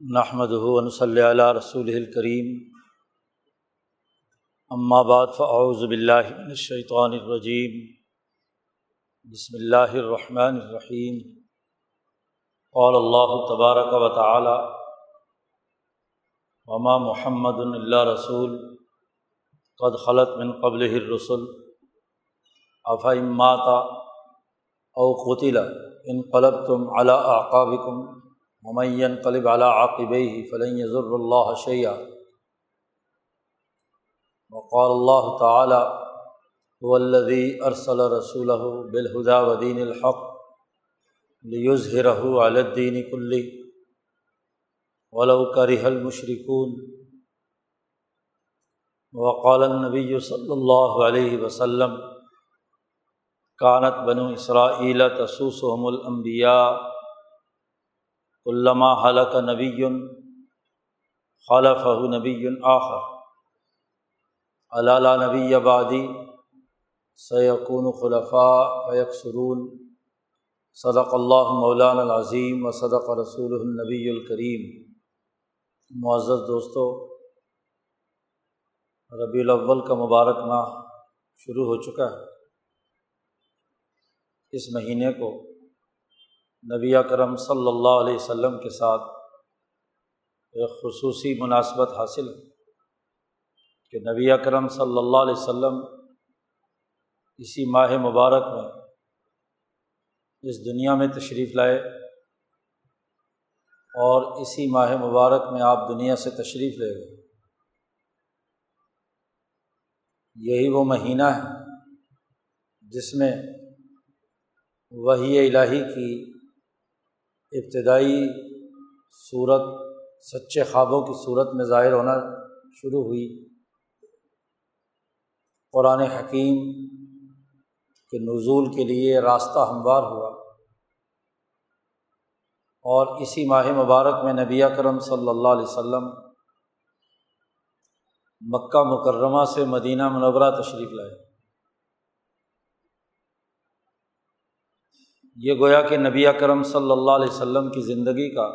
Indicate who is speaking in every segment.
Speaker 1: نحمد ہُون صلی اللہ رسول الکریم بعد فاعوذ باللہ من الشیطان الرجیم بسم اللہ الرحمن الرحیم قال اللہ تبارک و تعالی وما محمد اللہ رسول قد خلط من قبل الرسل. افعماتا او قطل ان قلب تم علا ممین قلب علا عاقب فلن ضر اللہ شیہ وقال اللہ تعالیٰ ولدی ارسل رسول بالہدا ودین الحق لیظہرہ علی الدین کلی ولو کرہ المشرکون وقال النبی صلی اللہ علیہ وسلم کانت بنو اسرائیل تسوسهم الانبیاء علامہ حلق نبی خلف نبی آخر. علالہ نبی آبادی سیقون خلفاء فیکسرون صدق اللہ مولان العظیم و صدق رسول النبی الکریم معزز دوستو، ربیع الاول کا مبارک ماہ شروع ہو چکا ہے. اس مہینے کو نبی کرم صلی اللہ علیہ وسلم کے ساتھ ایک خصوصی مناسبت حاصل ہے کہ نبی اکرم صلی اللہ علیہ وسلم اسی ماہ مبارک میں اس دنیا میں تشریف لائے اور اسی ماہ مبارک میں آپ دنیا سے تشریف لے گئے۔ یہی وہ مہینہ ہے جس میں وہی الہی کی ابتدائی صورت، سچے خوابوں کی صورت میں ظاہر ہونا شروع ہوئی۔ قرآن حکیم کے نزول کے لیے راستہ ہموار ہوا۔ اور اسی ماہ مبارک میں نبی کرم صلی اللہ علیہ وسلم مکہ مکرمہ سے مدینہ منورہ تشریف لائے۔ یہ گویا کہ نبی کرم صلی اللہ علیہ وسلم کی زندگی کا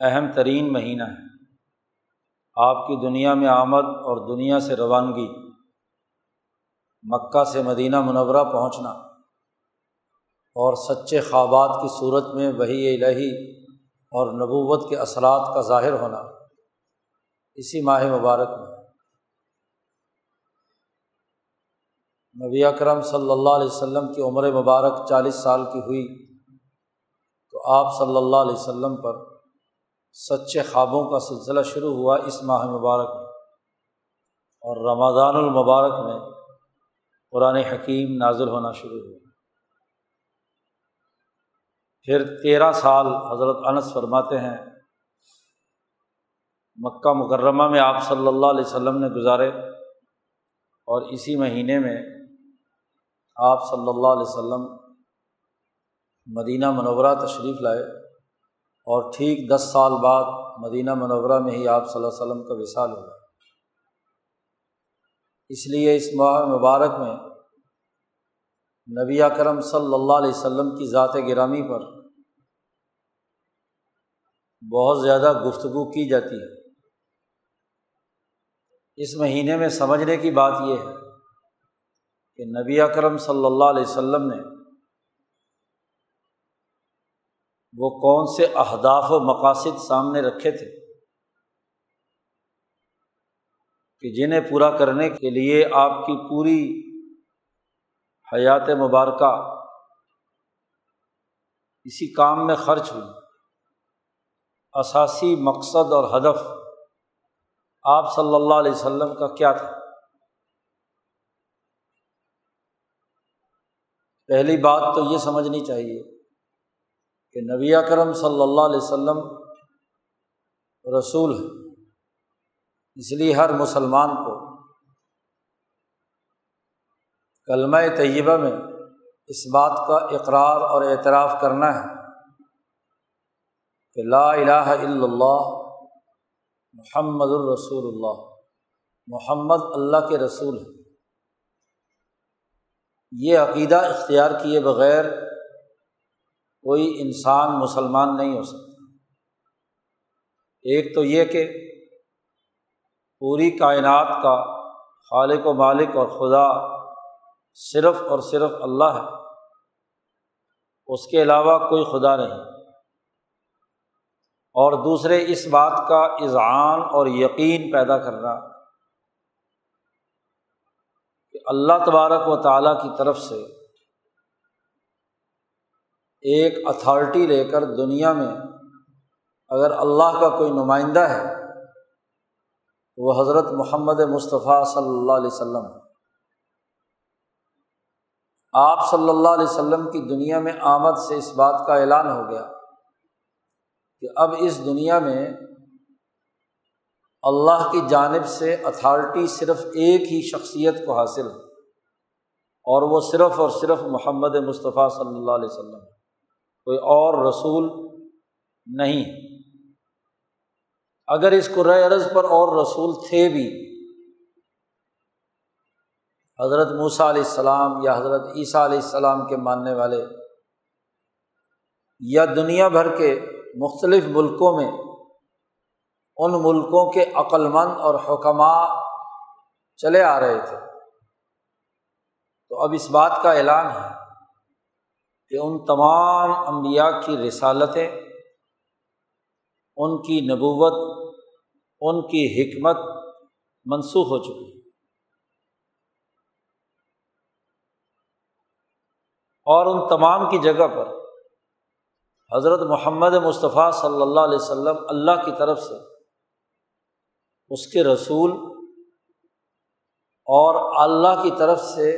Speaker 1: اہم ترین مہینہ ہے۔ آپ کی دنیا میں آمد اور دنیا سے روانگی، مکہ سے مدینہ منورہ پہنچنا اور سچے خوابات کی صورت میں وہی الہی اور نبوت کے اثرات کا ظاہر ہونا، اسی ماہ مبارک میں۔ نبی اکرم صلی اللہ علیہ وسلم کی عمر مبارک چالیس سال کی ہوئی تو آپ صلی اللہ علیہ وسلم پر سچے خوابوں کا سلسلہ شروع ہوا اس ماہ مبارک میں اور رمضان المبارک میں قرآن حکیم نازل ہونا شروع ہوا۔ پھر تیرہ سال حضرت انس فرماتے ہیں، مکہ مکرمہ میں آپ صلی اللہ علیہ وسلم نے گزارے اور اسی مہینے میں آپ صلی اللہ علیہ وسلم مدینہ منورہ تشریف لائے اور ٹھیک دس سال بعد مدینہ منورہ میں ہی آپ صلی اللہ علیہ وسلم کا وصال ہوا۔ اس لیے اس ماہ مبارک میں نبی کرم صلی اللہ علیہ وسلم کی ذات گرامی پر بہت زیادہ گفتگو کی جاتی ہے۔ اس مہینے میں سمجھنے کی بات یہ ہے کہ نبی اکرم صلی اللہ علیہ وسلم نے وہ کون سے اہداف و مقاصد سامنے رکھے تھے کہ جنہیں پورا کرنے کے لیے آپ کی پوری حیات مبارکہ اسی کام میں خرچ ہوئی۔ اثاثی مقصد اور ہدف آپ صلی اللہ علیہ وسلم کا کیا تھا؟ پہلی بات تو یہ سمجھنی چاہیے کہ نبی کرم صلی اللہ علیہ وسلم رسول ہے اس لیے ہر مسلمان کو کلمہ طیبہ میں اس بات کا اقرار اور اعتراف کرنا ہے کہ لا الہ الا اللہ محمد الرسول اللہ، محمد اللہ کے رسول ہیں۔ یہ عقیدہ اختیار کیے بغیر کوئی انسان مسلمان نہیں ہو سکتا۔ ایک تو یہ کہ پوری کائنات کا خالق و مالک اور خدا صرف اور صرف اللہ ہے۔ اس کے علاوہ کوئی خدا نہیں۔ اور دوسرے اس بات کا اذعان اور یقین پیدا کرنا اللہ تبارک و تعالیٰ کی طرف سے ایک اتھارٹی لے کر دنیا میں اگر اللہ کا کوئی نمائندہ ہے تو وہ حضرت محمد مصطفیٰ صلی اللہ علیہ وسلم۔ آپ صلی اللہ علیہ وسلم کی دنیا میں آمد سے اس بات کا اعلان ہو گیا کہ اب اس دنیا میں اللہ کی جانب سے اتھارٹی صرف ایک ہی شخصیت کو حاصل ہے اور وہ صرف اور صرف محمد مصطفیٰ صلی اللہ علیہ وسلم کوئی اور رسول نہیں اگر اس کو عرض پر اور رسول تھے بھی، حضرت موسیٰ علیہ السلام یا حضرت عیسیٰ علیہ السلام کے ماننے والے یا دنیا بھر کے مختلف ملکوں میں ان ملکوں کے عقلمند اور حکمہ چلے آ رہے تھے۔ تو اب اس بات کا اعلان ہے کہ ان تمام انبیاء کی رسالتیں، ان کی نبوت، ان کی حکمت منسوخ ہو چکی اور ان تمام کی جگہ پر حضرت محمد مصطفیٰ صلی اللہ علیہ وسلم اللہ کی طرف سے اس کے رسول اور اللہ کی طرف سے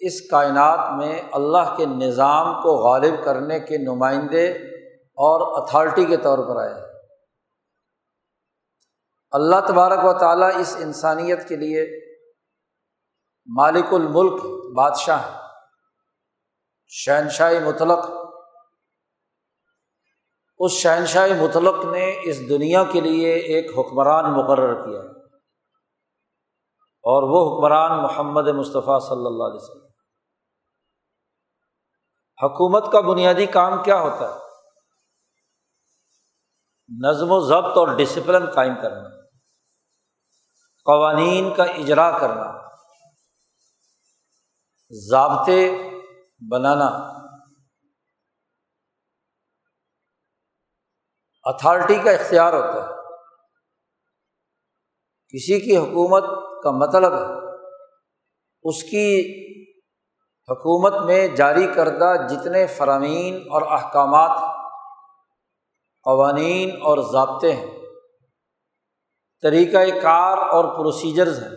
Speaker 1: اس کائنات میں اللہ کے نظام کو غالب کرنے کے نمائندے اور اتھارٹی کے طور پر آئے اللہ تبارک و تعالیٰ اس انسانیت کے لیے مالک الملک، بادشاہ، شہنشاہی مطلق اس شہنشاہ مطلق نے اس دنیا کے لیے ایک حکمران مقرر کیا ہے۔ اور وہ حکمران محمد مصطفیٰ صلی اللہ علیہ وسلم۔ حکومت کا بنیادی کام کیا ہوتا ہے؟ نظم و ضبط اور ڈسپلن قائم کرنا۔ قوانین کا اجرا کرنا۔ ضابطے بنانا۔ اتھارٹی کا اختیار ہوتا ہے۔ کسی کی حکومت کا مطلب اس کی حکومت میں جاری کردہ جتنے فرامین اور احکامات قوانین اور ضابطے ہیں طریقۂ کار اور پروسیجرز ہیں۔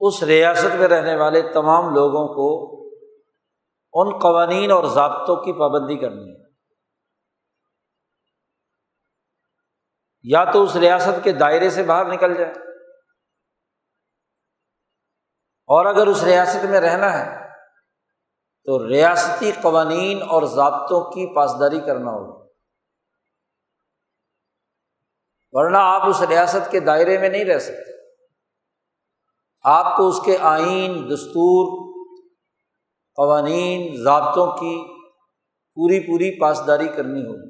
Speaker 1: اس ریاست میں رہنے والے تمام لوگوں کو ان قوانین اور ضابطوں کی پابندی کرنی ہے۔ یا تو اس ریاست کے دائرے سے باہر نکل جائے۔ اور اگر اس ریاست میں رہنا ہے، تو ریاستی قوانین اور ضابطوں کی پاسداری کرنا ہوگا۔ ورنہ آپ اس ریاست کے دائرے میں نہیں رہ سکتے۔ آپ کو اس کے آئین، دستور، قوانین، ضابطوں کی پوری پوری پاسداری کرنی ہوگی۔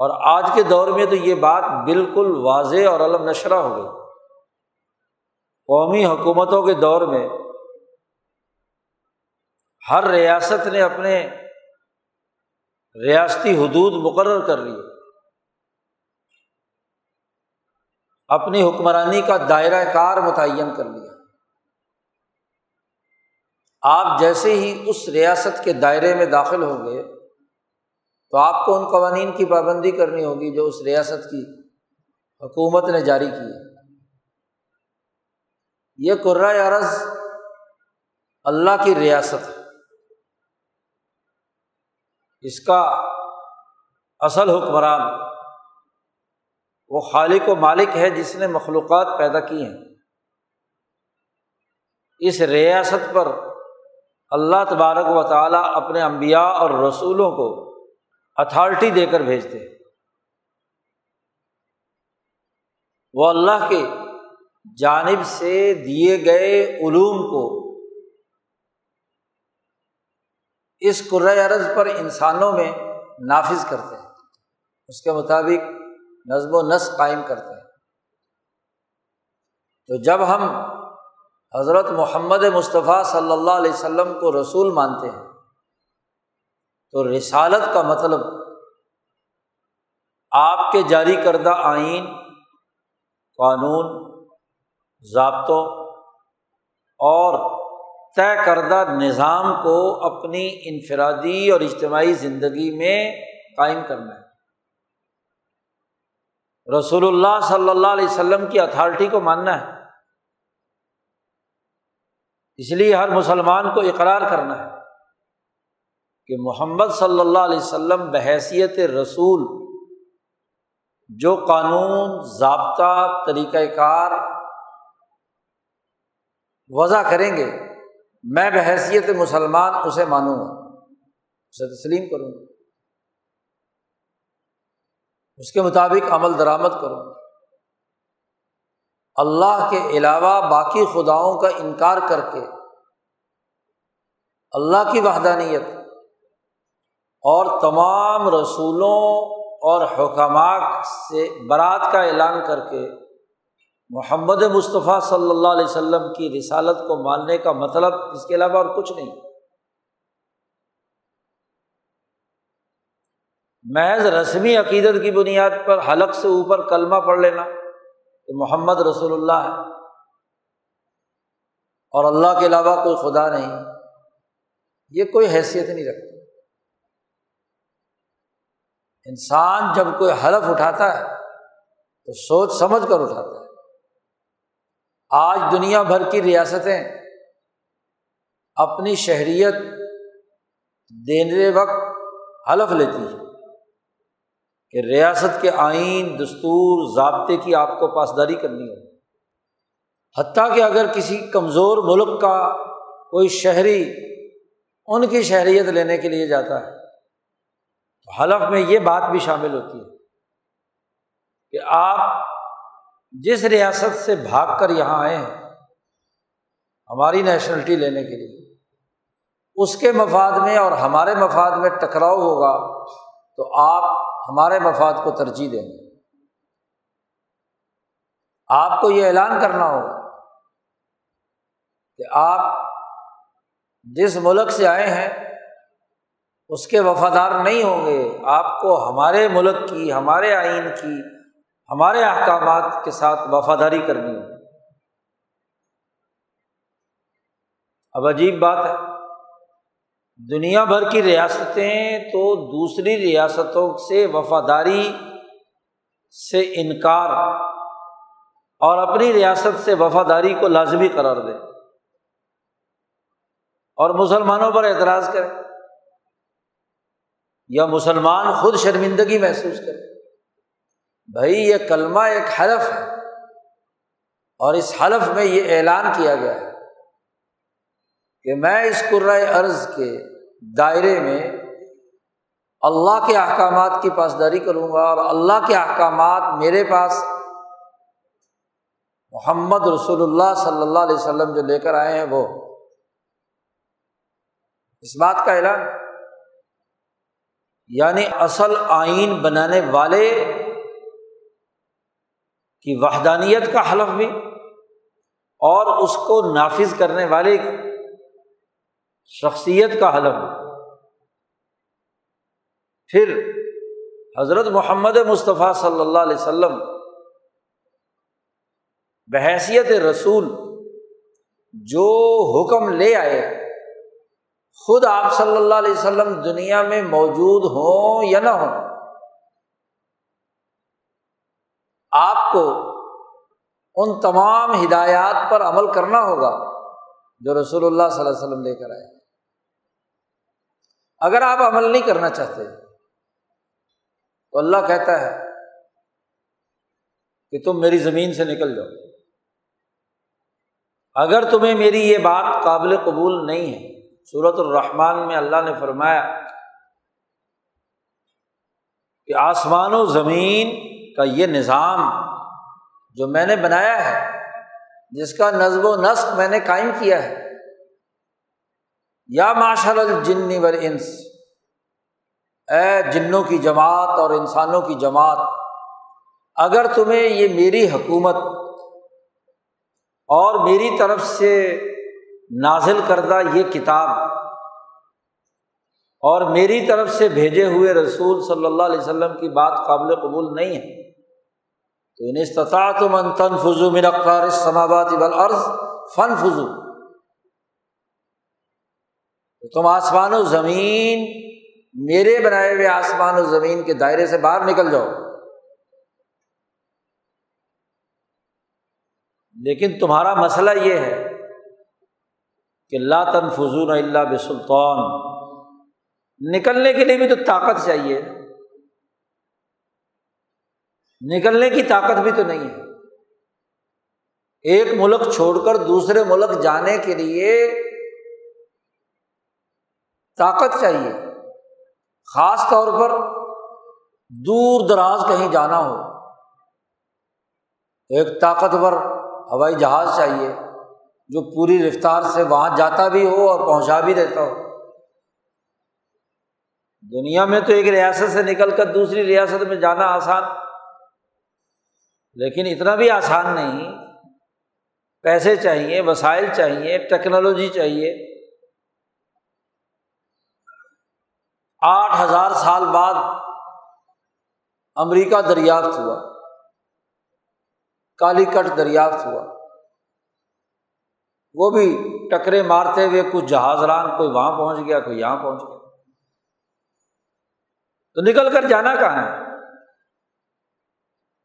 Speaker 1: اور آج کے دور میں تو یہ بات بالکل واضح اور علم نشرہ ہو گئی۔ قومی حکومتوں کے دور میں ہر ریاست نے اپنے ریاستی حدود مقرر کر لی اپنی حکمرانی کا دائرۂ کار متعین کر لیا۔ آپ جیسے ہی اس ریاست کے دائرے میں داخل ہو گئے تو آپ کو ان قوانین کی پابندی کرنی ہوگی جو اس ریاست کی حکومت نے جاری کی ہے۔ یہ قرۂۂ عرض اللہ کی ریاست ہے۔ اس کا اصل حکمران وہ خالق و مالک ہے جس نے مخلوقات پیدا کی ہیں۔ اس ریاست پر اللہ تبارک و تعالیٰ اپنے امبیا اور رسولوں کو اتھارٹی دے کر بھیجتے وہ اللہ کے جانب سے دیے گئے علوم کو اس عرض پر انسانوں میں نافذ کرتے ہیں۔ اس کے مطابق نظم و نسق قائم کرتے ہیں۔ تو جب ہم حضرت محمد مصطفیٰ صلی اللہ علیہ وسلم کو رسول مانتے ہیں تو رسالت کا مطلب آپ کے جاری کردہ آئین، قانون، ضابطوں اور طے کردہ نظام کو اپنی انفرادی اور اجتماعی زندگی میں قائم کرنا ہے۔ رسول اللہ صلی اللہ علیہ وسلم کی اتھارٹی کو ماننا ہے۔ اس لیے ہر مسلمان کو اقرار کرنا ہے۔ کہ محمد صلی اللہ علیہ وسلم بحیثیت رسول، جو قانون، ضابطہ طریقۂ کار وضع کریں گے، میں بحیثیت مسلمان اسے مانوں گا، اسے تسلیم کروں گا۔ اس کے مطابق عمل درآمد کروں گا۔ اللہ کے علاوہ باقی خداؤں کا انکار کر کے، اللہ کی وحدانیت اور تمام رسولوں اور حکامات سے برات کا اعلان کر کے محمد مصطفیٰ صلی اللہ علیہ وسلم کی رسالت کو ماننے کا مطلب اس کے علاوہ اور کچھ نہیں۔ محض رسمی عقیدت کی بنیاد پر حلق سے اوپر کلمہ پڑھ لینا کہ محمد رسول اللہ ہے۔ اور اللہ کے علاوہ کوئی خدا نہیں۔ یہ کوئی حیثیت نہیں رکھتی انسان جب کوئی حلف اٹھاتا ہے تو سوچ سمجھ کر اٹھاتا ہے۔ آج دنیا بھر کی ریاستیں اپنی شہریت دینے وقت حلف لیتی ہے کہ ریاست کے آئین، دستور، ضابطے کی آپ کو پاسداری کرنی ہو۔ حتیٰ کہ اگر کسی کمزور ملک کا کوئی شہری ان کی شہریت لینے کے لیے جاتا ہے۔ حلف میں یہ بات بھی شامل ہوتی ہے کہ آپ جس ریاست سے بھاگ کر یہاں آئے ہیں، ہماری نیشنلٹی لینے کے لیے، اس کے مفاد میں اور ہمارے مفاد میں ٹکراؤ ہوگا تو آپ ہمارے مفاد کو ترجیح دیں گے۔ آپ کو یہ اعلان کرنا ہوگا کہ آپ جس ملک سے آئے ہیں اس کے وفادار نہیں ہوں گے۔ آپ کو ہمارے ملک کی، ہمارے آئین کی، ہمارے احکامات کے ساتھ وفاداری کرنی ہے۔ اب عجیب بات ہے۔ دنیا بھر کی ریاستیں تو دوسری ریاستوں سے وفاداری سے انکار اور اپنی ریاست سے وفاداری کو لازمی قرار دے۔ اور مسلمانوں پر اعتراض کرے یا مسلمان خود شرمندگی محسوس کرے۔ بھائی، یہ کلمہ ایک حلف ہے اور اس حلف میں یہ اعلان کیا گیا ہے کہ میں اس قرۂۂ عرض کے دائرے میں اللہ کے احکامات کی پاسداری کروں گا اور اللہ کے احکامات میرے پاس محمد رسول اللہ صلی اللہ علیہ وسلم جو لے کر آئے ہیں وہ۔ اس بات کا اعلان۔ یعنی اصل آئین بنانے والے کی وحدانیت کا حلف بھی اور اس کو نافذ کرنے والے کی شخصیت کا حلف بھی۔ پھر حضرت محمد مصطفیٰ صلی اللہ علیہ وسلم بحیثیت رسول جو حکم لے آئے خود آپ صلی اللہ علیہ وسلم دنیا میں موجود ہوں یا نہ ہوں، آپ کو ان تمام ہدایات پر عمل کرنا ہوگا جو رسول اللہ صلی اللہ علیہ وسلم لے کر آئے اگر آپ عمل نہیں کرنا چاہتے، تو اللہ کہتا ہے کہ تم میری زمین سے نکل جاؤ۔ اگر تمہیں میری یہ بات قابل قبول نہیں ہے صورت الرحمان میں اللہ نے فرمایا کہ آسمان و زمین کا یہ نظام جو میں نے بنایا ہے، جس کا نظم و نسق میں نے قائم کیا ہے، یا ماشاء الجن انس اے جنوں کی جماعت اور انسانوں کی جماعت، اگر تمہیں یہ میری حکومت اور میری طرف سے نازل کردہ یہ کتاب اور میری طرف سے بھیجے ہوئے رسول صلی اللہ علیہ وسلم کی بات قابل قبول نہیں ہے۔ تو ان استطاعت من تن فضو من اقرار سماوات عرض فن فضو تم آسمان و زمین، میرے بنائے ہوئے آسمان و زمین کے دائرے سے باہر نکل جاؤ۔ لیکن تمہارا مسئلہ یہ ہے کہ اللہ تن فضون اللہ بسلطان۔ نکلنے کے لیے بھی تو طاقت چاہیے۔ نکلنے کی طاقت بھی تو نہیں ہے۔ ایک ملک چھوڑ کر دوسرے ملک جانے کے لیے طاقت چاہیے۔ خاص طور پر دور دراز کہیں جانا ہو۔ ایک طاقتور ہوائی جہاز چاہیے۔ جو پوری رفتار سے وہاں جاتا بھی ہو اور پہنچا بھی دیتا ہو۔ دنیا میں تو ایک ریاست سے نکل کر دوسری ریاست میں جانا آسان، لیکن اتنا بھی آسان نہیں۔ پیسے چاہیے، وسائل چاہیے، ٹیکنالوجی چاہیے۔ آٹھ ہزار سال بعد امریکہ دریافت ہوا۔ کالی کٹ دریافت ہوا۔ وہ بھی ٹکرے مارتے ہوئے کچھ جہاز ران کوئی وہاں پہنچ گیا، کوئی یہاں پہنچ گیا۔ تو نکل کر جانا کہاں ہے؟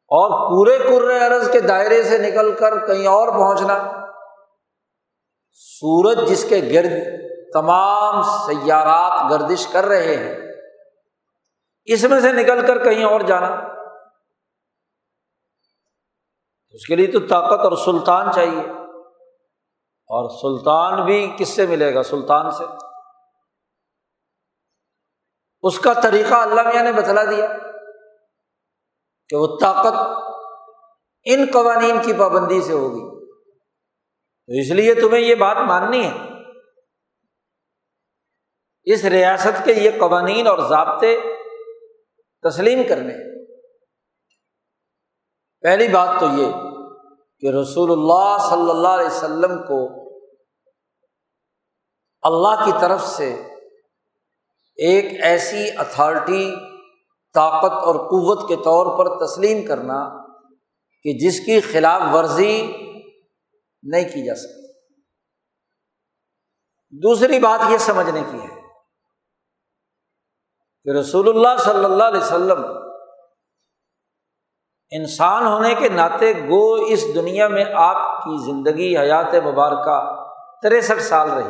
Speaker 1: اور پورے ارض کے دائرے سے نکل کر کہیں اور پہنچنا۔ سورج جس کے گرد تمام سیارات گردش کر رہے ہیں، اس میں سے نکل کر کہیں اور جانا۔ اس کے لیے تو طاقت اور سلطان چاہیے۔ اور سلطان بھی کس سے ملے گا؟ سلطان سے۔ اس کا طریقہ اللہ میاں نے بتلا دیا کہ وہ طاقت ان قوانین کی پابندی سے ہوگی۔ تو اس لیے تمہیں یہ بات ماننی ہے۔ اس ریاست کے یہ قوانین اور ضابطے تسلیم کرنے۔ پہلی بات تو یہ کہ رسول اللہ صلی اللہ علیہ وسلم کو اللہ کی طرف سے ایک ایسی اتھارٹی، طاقت اور قوت کے طور پر تسلیم کرنا کہ جس کی خلاف ورزی نہیں کی جا سکتی۔ دوسری بات یہ سمجھنے کی ہے کہ رسول اللہ صلی اللہ علیہ وسلم انسان ہونے کے ناطے گو اس دنیا میں آپ کی زندگی حیات مبارکہ تریسٹھ سال رہی۔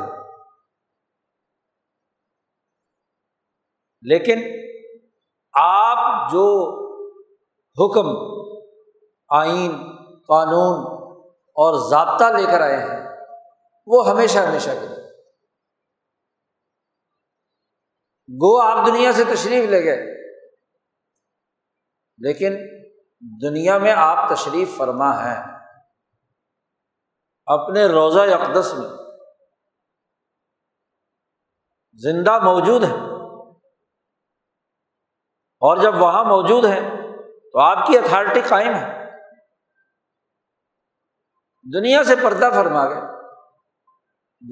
Speaker 1: لیکن آپ جو حکم، آئین، قانون اور ضابطہ لے کر آئے ہیں، وہ ہمیشہ ہمیشہ کے لیے۔ گو آپ دنیا سے تشریف لے گئے، لیکن دنیا میں آپ تشریف فرما ہے اپنے روزہ اقدس میں زندہ موجود ہے اور جب وہاں موجود ہیں تو آپ کی اتھارٹی قائم ہے۔ دنیا سے پردہ فرما گئے۔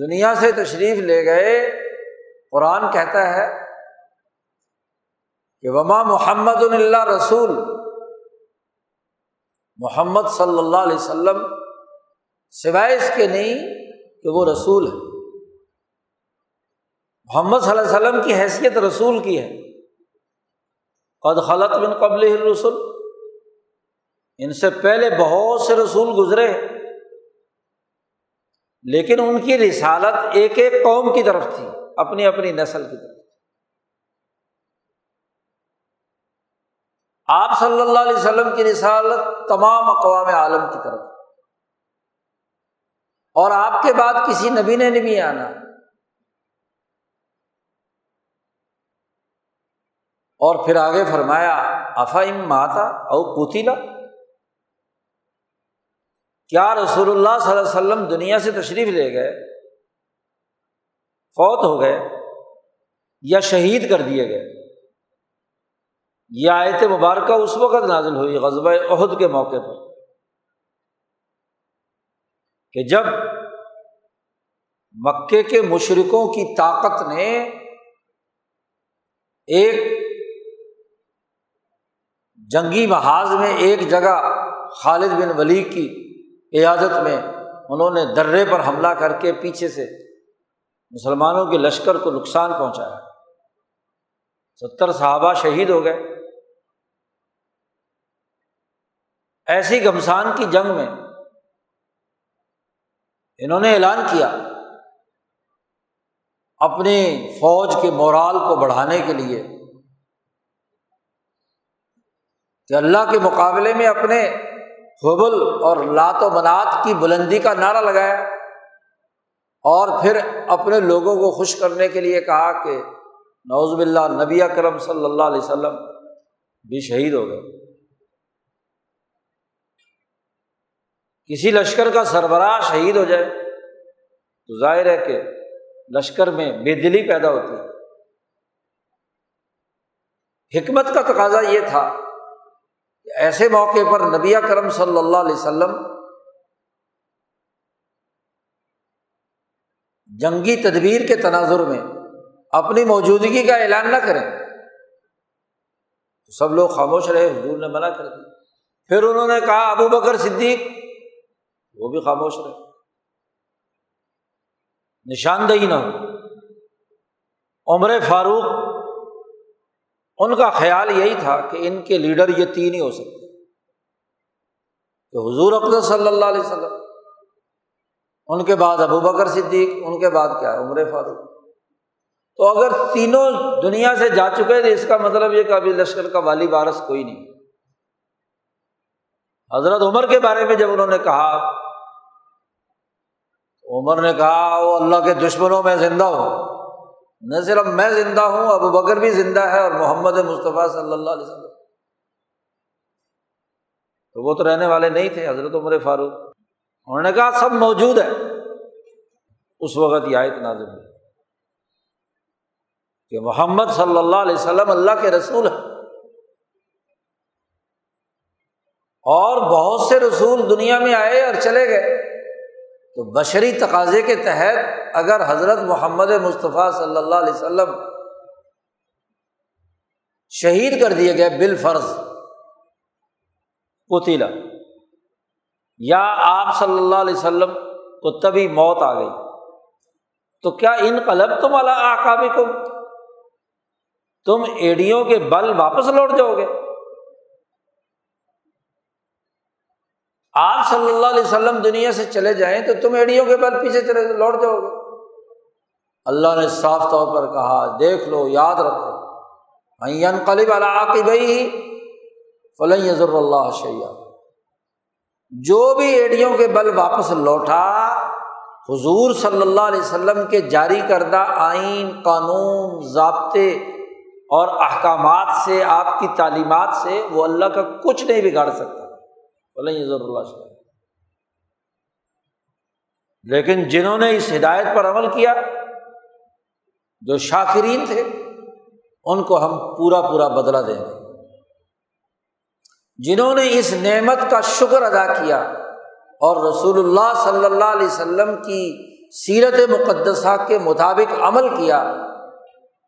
Speaker 1: دنیا سے تشریف لے گئے۔ قرآن کہتا ہے کہ وما محمد اللہ رسول محمد صلی اللہ علیہ وسلم سوائے اس کے نہیں کہ وہ رسول ہے۔ محمد صلی اللہ علیہ وسلم کی حیثیت رسول کی ہے۔ قد خلط بن قبل رسول ان سے پہلے بہت سے رسول گزرے لیکن ان کی رسالت ایک ایک قوم کی طرف تھی، اپنی اپنی نسل کی طرف۔ آپ صلی اللہ علیہ وسلم کی رسالت تمام اقوام عالم کی طرف۔ اور آپ کے بعد کسی نبی نے نہیں آنا۔ اور پھر آگے فرمایا افایم ماتا او پوتیلا کیا رسول اللہ صلی اللہ علیہ وسلم دنیا سے تشریف لے گئے؟ فوت ہو گئے یا شہید کر دیے گئے؟ یہ آیت مبارکہ اس وقت نازل ہوئی غزب عہد کے موقع پر۔ کہ جب مکے کے مشرقوں کی طاقت نے ایک جنگی محاذ میں ایک جگہ خالد بن ولی کی قیادت میں انہوں نے درے پر حملہ کر کے پیچھے سے مسلمانوں کے لشکر کو نقصان پہنچایا۔ ستر صحابہ شہید ہو گئے۔ ایسی گمسان کی جنگ میں انہوں نے اعلان کیا اپنی فوج کے مورال کو بڑھانے کے لیے کہ اللہ کے مقابلے میں اپنے حبل اور لات و منات کی بلندی کا نعرہ لگایا اور پھر اپنے لوگوں کو خوش کرنے کے لیے کہا کہ نوزب اللہ نبی کرم صلی اللہ علیہ وسلم بھی شہید ہو گئے۔ کسی لشکر کا سربراہ شہید ہو جائے تو ظاہر ہے کہ لشکر میں بے دلی پیدا ہوتی ہے۔ حکمت کا تقاضا یہ تھا کہ ایسے موقع پر نبی کرم صلی اللہ علیہ وسلم جنگی تدبیر کے تناظر میں اپنی موجودگی کا اعلان نہ کریں۔ سب لوگ خاموش رہے، حضور نے منع کر دی پھر انہوں نے کہا، ابو بکر صدیق وہ بھی خاموش رہے۔ نشاندہی نہ ہو۔ عمر فاروق، ان کا خیال یہی تھا کہ ان کے لیڈر یہ تین ہی ہو سکتے کہ حضور اقدر صلی اللہ علیہ وسلم، ان کے بعد ابو بکر صدیق، ان کے بعد کیا ہے؟ عمر فاروق۔ تو اگر تینوں دنیا سے جا چکے تھے اس کا مطلب یہ کہ ابھی لشکر کا والی وارث کوئی نہیں۔ حضرت عمر کے بارے میں جب انہوں نے کہا عمر نے کہا، وہ اللہ کے دشمنوں میں زندہ ہوں نہ صرف میں زندہ ہوں، ابو بکر بھی زندہ ہے اور محمد مصطفیٰ صلی اللہ علیہ وسلم۔ تو وہ تو رہنے والے نہیں تھے، حضرت عمر فاروق۔ انہوں نے کہا، سب موجود ہے اس وقت یہ آیت نازل ہوئی۔ کہ محمد صلی اللہ علیہ وسلم اللہ کے رسول ہے اور بہت سے رسول دنیا میں آئے اور چلے گئے۔ تو بشری تقاضے کے تحت اگر حضرت محمد مصطفیٰ صلی اللہ علیہ وسلم شہید کر دیے گئے بال فرض پتیلا یا آپ صلی اللہ علیہ وسلم کو تبھی موت آ گئی، تو کیا ان قلب تم اللہ آکابی تم ایڈیوں کے بل واپس لوٹ جاؤ گے۔ آپ صلی اللہ علیہ وسلم دنیا سے چلے جائیں تو تم ایڈیوں کے بعد پیچھے چلے لوٹ جاؤ گے۔ اللہ نے صاف طور پر کہا، دیکھ لو، یاد رکھو۔ قلب اللہ بھائی فلن یضر اللہ شیا جو بھی ایڈیوں کے بل واپس لوٹا، حضور صلی اللہ علیہ وسلم کے جاری کردہ آئین، قانون، ضابطے اور احکامات سے، آپ کی تعلیمات سے وہ اللہ کا کچھ نہیں بگاڑ سکتا۔ اللہ لیکن جنہوں نے اس ہدایت پر عمل کیا، جو شاکرین تھے، ان کو ہم پورا پورا بدلا دیں گے۔ جنہوں نے اس نعمت کا شکر ادا کیا اور رسول اللہ صلی اللہ علیہ وسلم کی سیرت مقدسہ کے مطابق عمل کیا،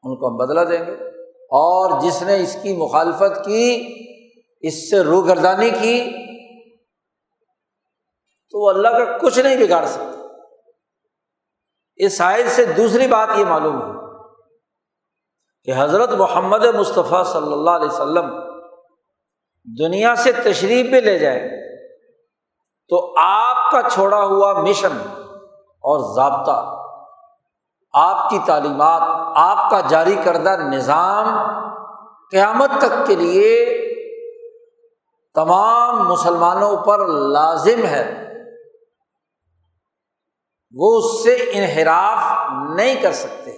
Speaker 1: ان کو ہم بدلا دیں گے۔ اور جس نے اس کی مخالفت کی، اس سے روگردانی کی تو وہ اللہ کا کچھ نہیں بگاڑ سکتا۔ اس سائز سے دوسری بات یہ معلوم ہے کہ حضرت محمد مصطفیٰ صلی اللہ علیہ وسلم دنیا سے تشریف بھی لے جائے تو آپ کا چھوڑا ہوا مشن اور ضابطہ، آپ کی تعلیمات، آپ کا جاری کردہ نظام قیامت تک کے لیے تمام مسلمانوں پر لازم ہے۔ وہ اس سے انحراف نہیں کر سکتے۔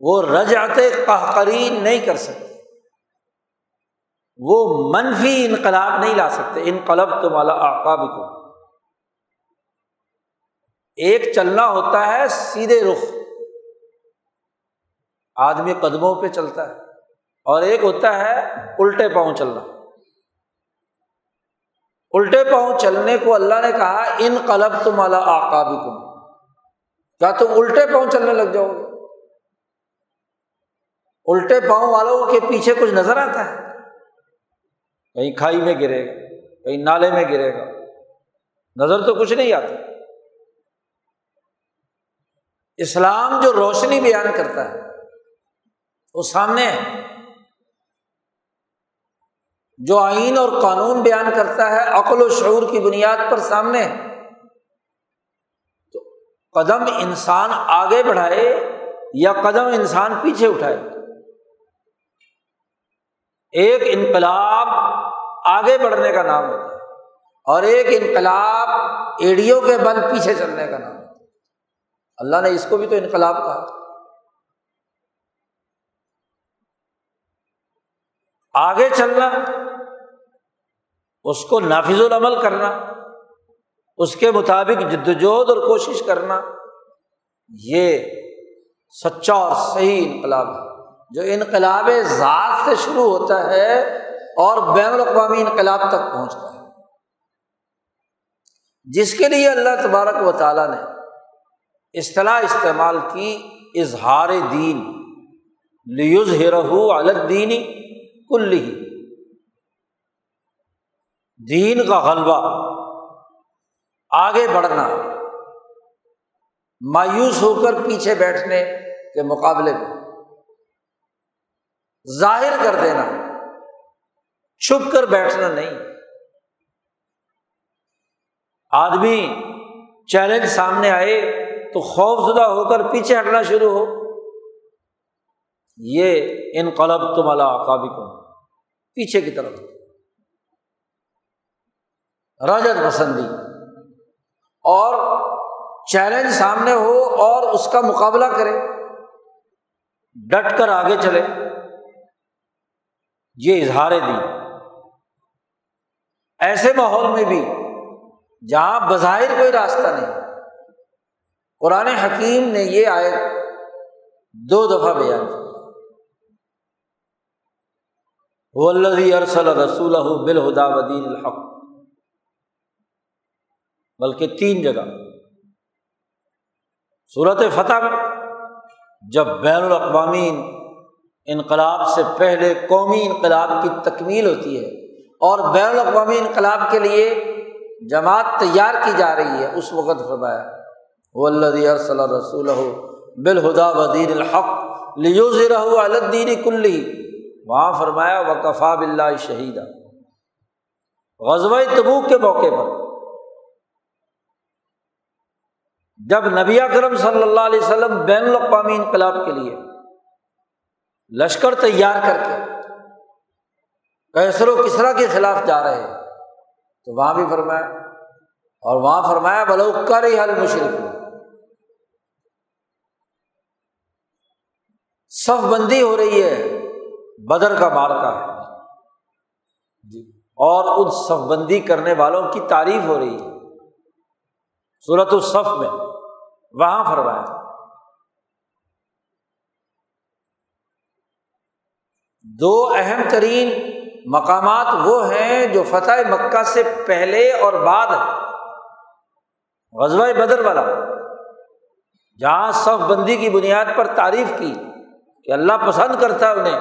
Speaker 1: وہ رجعت قہقری نہیں کر سکتے۔ وہ منفی انقلاب نہیں لا سکتے۔ انقلب تو مالا آقاب کو ایک چلنا ہوتا ہے، سیدھے رخ۔ آدمی قدموں پہ چلتا ہے اور ایک ہوتا ہے، الٹے پاؤں چلنا۔ الٹے پاؤں چلنے کو اللہ نے کہا، ان قلب تم اللہ آکابی کم کیا تم الٹے پاؤں چلنے لگ جاؤ گے؟ الٹے پاؤں والوں کے پیچھے کچھ نظر آتا ہے؟ کہیں کھائی میں گرے گا، کہیں نالے میں گرے گا۔ نظر تو کچھ نہیں آتا۔ اسلام جو روشنی بیان کرتا ہے، وہ سامنے ہے۔ جو آئین اور قانون بیان کرتا ہے، عقل و شعور کی بنیاد پر سامنے۔ تو قدم انسان آگے بڑھائے یا قدم انسان پیچھے اٹھائے۔ ایک انقلاب آگے بڑھنے کا نام ہوتا ہے اور ایک انقلاب ایڈیو کے بل پیچھے چلنے کا نام ہوتا ہے۔ اللہ نے اس کو بھی تو انقلاب کہا۔ آگے چلنا اس کو نافذ العمل کرنا، اس کے مطابق جد وجہد اور کوشش کرنا، یہ سچا اور صحیح انقلاب ہے۔ جو انقلاب ذات سے شروع ہوتا ہے اور بین الاقوامی انقلاب تک پہنچتا ہے۔ جس کے لیے اللہ تبارک و تعالیٰ نے اصطلاح استعمال کی، اظہار دین۔ لیوز ہرہ الدینی کل ہی دین کا غلبہ۔ آگے بڑھنا۔ مایوس ہو کر پیچھے بیٹھنے کے مقابلے میں۔ ظاہر کر دینا۔ چھپ کر بیٹھنا نہیں۔ آدمی چیلنج سامنے آئے تو خوف زدہ ہو کر پیچھے ہٹنا شروع ہو۔ یہ ان قلب تم اللہ کو پیچھے کی طرف۔ رجت پسندی۔ اور چیلنج سامنے ہو اور اس کا مقابلہ کرے۔ ڈٹ کر آگے چلے۔ یہ اظہار دی ایسے ماحول میں بھی جہاں بظاہر کوئی راستہ نہیں۔ قرآن حکیم نے یہ آئے دو دفعہ بیان کیا ارسل رسول بالہدا ودین الحق۔ بلکہ تین جگہ۔ صورت فتح میں جب بین الاقوامی انقلاب سے پہلے قومی انقلاب کی تکمیل ہوتی ہے اور بین الاقوامی انقلاب کے لیے جماعت تیار کی جا رہی ہے، اس وقت فرمایا وہ اللہ صلی اللہ رسول بالہدا ودین الحق لیوز رہو الدین کلی وہاں فرمایا و کفا بلّہ شہید غزوہ تبوک کے موقع پر جب نبی اکرم صلی اللہ علیہ وسلم بین الاقوامی انقلاب کے لیے لشکر تیار کر کے کیسر و کسرا کے خلاف جا رہے تو وہاں بھی فرمایا، اور وہاں فرمایا، بلو کر ہی حل مشرق صف بندی ہو رہی ہے، بدر کا مارکا ہے۔ جی اور ان صف بندی کرنے والوں کی تعریف ہو رہی ہے۔ صورت الصف میں۔ وہاں فرمایا دو اہم ترین مقامات وہ ہیں جو فتح مکہ سے پہلے اور بعد غزوہ بدر والا، جہاں صف بندی کی بنیاد پر تعریف کی کہ اللہ پسند کرتا ہے انہیں۔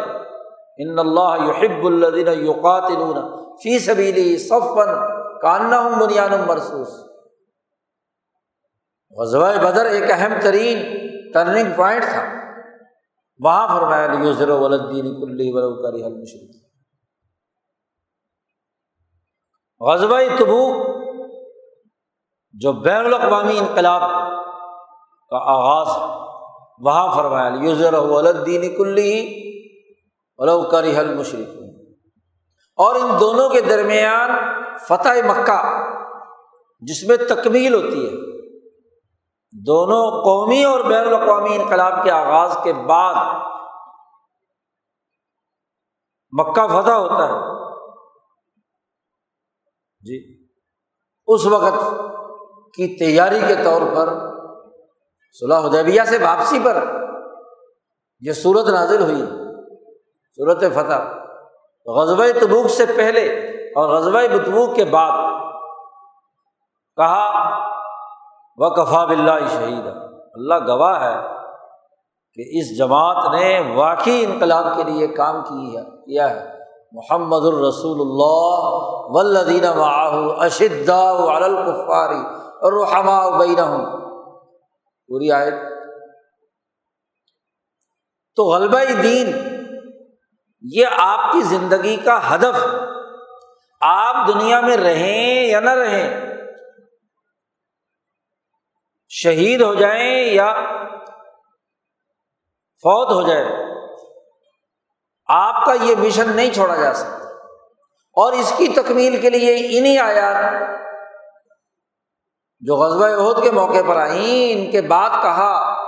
Speaker 1: ان اللہ یحب الدین یوقات فی سبیلی صف بن کاننا ہوں بنیاد مرسوس غزوہ بدر ایک اہم ترین ٹرننگ پوائنٹ تھا۔ وہاں فرمایا یوزر ولدین کلی کری حل مشرق غزبۂ تبوک، جو بین الاقوامی انقلاب کا آغاز، وہاں فرمایا یوزر ولدین کلی ولو کری حل مشرق اور ان دونوں کے درمیان فتح مکہ، جس میں تکمیل ہوتی ہے۔ دونوں قومی اور بین الاقوامی انقلاب کے آغاز کے بعد مکہ فتح ہوتا ہے۔ جی۔ اس وقت کی تیاری کے طور پر صلاح حدیبیہ سے واپسی پر یہ صورت نازل ہوئی۔ صورت فتح۔ غزب تبوک سے پہلے اور غزب بتبوک کے بعد کہا وہ کفا بلّہ شہید اللہ گواہ ہے کہ اس جماعت نے واقعی انقلاب کے لیے کام کی ہے کیا ہے۔ محمد الرسول اللہ ولدین اشدا الکفاری اور رحما ہوں پوری آئے تو غلبہ دین، یہ آپ کی زندگی کا ہدف۔ آپ دنیا میں رہیں یا نہ رہیں شہید ہو جائیں یا فوت ہو جائے آپ کا یہ مشن نہیں چھوڑا جا سکتا۔ اور اس کی تکمیل کے لیے انہیں آیا جو غزبۂ عہد کے موقع پر آئیں، ان کے بعد کہا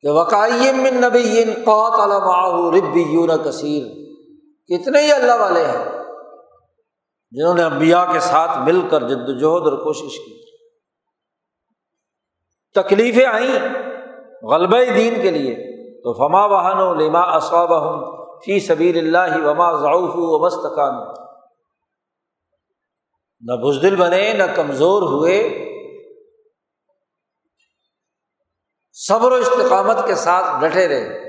Speaker 1: کہ وقائم نبی قوت ربی یون کثیر، کتنے ہی اللہ والے ہیں جنہوں نے امبیا کے ساتھ مل کر جد وجہد اور کوشش کی۔ تکلیفیں آئیں غلبہ دین کے لیے، تو فما بہن و لما اصاب فی سبیر اللہ وما ضعف و مستقان نہ بزدل بنے، نہ کمزور ہوئے۔ صبر و استقامت کے ساتھ ڈٹے رہے۔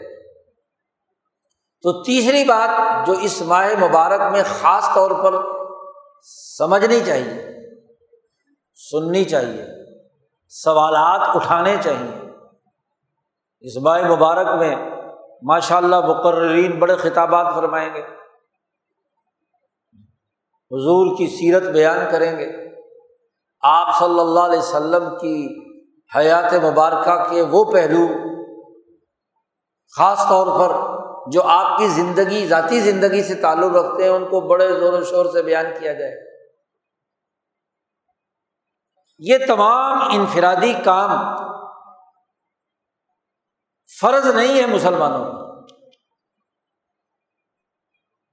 Speaker 1: تو تیسری بات جو اس ماہ مبارک میں خاص طور پر سمجھنی چاہیے، سننی چاہیے۔ سوالات اٹھانے چاہیے۔ اس مبارک میں ماشاء اللہ مقررین بڑے خطابات فرمائیں گے۔ حضور کی سیرت بیان کریں گے۔ آپ صلی اللہ علیہ وسلم کی حیات مبارکہ کے وہ پہلو، خاص طور پر جو آپ کی زندگی، ذاتی زندگی سے تعلق رکھتے ہیں، ان کو بڑے زور و شور سے بیان کیا جائے۔ یہ تمام انفرادی کام فرض نہیں ہے مسلمانوں کا۔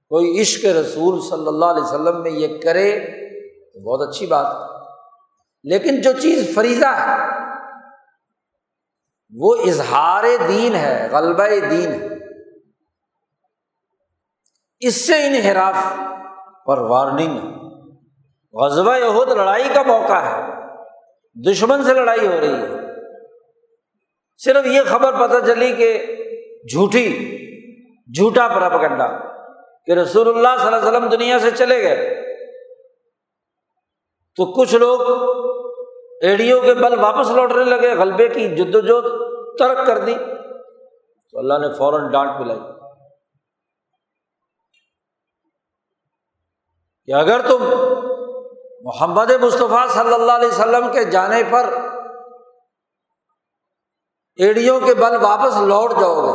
Speaker 1: کوئی عشق رسول صلی اللہ علیہ وسلم میں یہ کرے تو بہت اچھی بات ہے۔ لیکن جو چیز فریضہ ہے، وہ اظہار دین ہے، غلبہ دین ہے۔ اس سے انحراف پر وارننگ غزبہ یہود لڑائی کا موقع ہے۔ دشمن سے لڑائی ہو رہی ہے۔ صرف یہ خبر پتہ چلی کہ جھوٹی، جھوٹا پراپگنڈا کہ رسول اللہ صلی اللہ علیہ وسلم دنیا سے چلے گئے۔ تو کچھ لوگ ایڑیوں کے بل واپس لوٹنے لگے، غلبے کی جد و ترک کر دی۔ تو اللہ نے فوراً ڈانٹ پلائی کہ اگر تم محمد مصطفیٰ صلی اللہ علیہ وسلم کے جانے پر ایڑیوں کے بل واپس لوٹ جاؤ گے